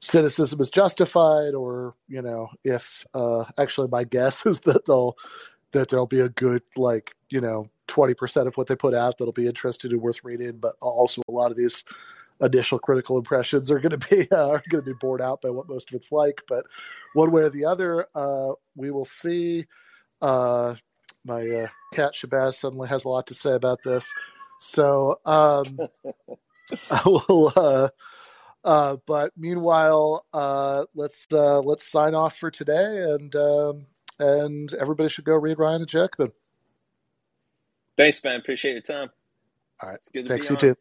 [SPEAKER 1] cynicism is justified or, you know, if, uh, actually my guess is that they'll, that there'll be a good like you know 20% of what they put out that'll be interesting and worth reading but also a lot of these initial critical impressions are going to be uh, are going to be borne out by what most of it's like but one way or the other uh, we will see uh, my uh, cat shabazz suddenly has a lot to say about this so um, i will uh, uh, but meanwhile let's let's sign off for today and um, and everybody should go read Ryan and Jacobin.
[SPEAKER 2] Thanks, man. Appreciate your time.
[SPEAKER 1] All right. Thanks, you on. too.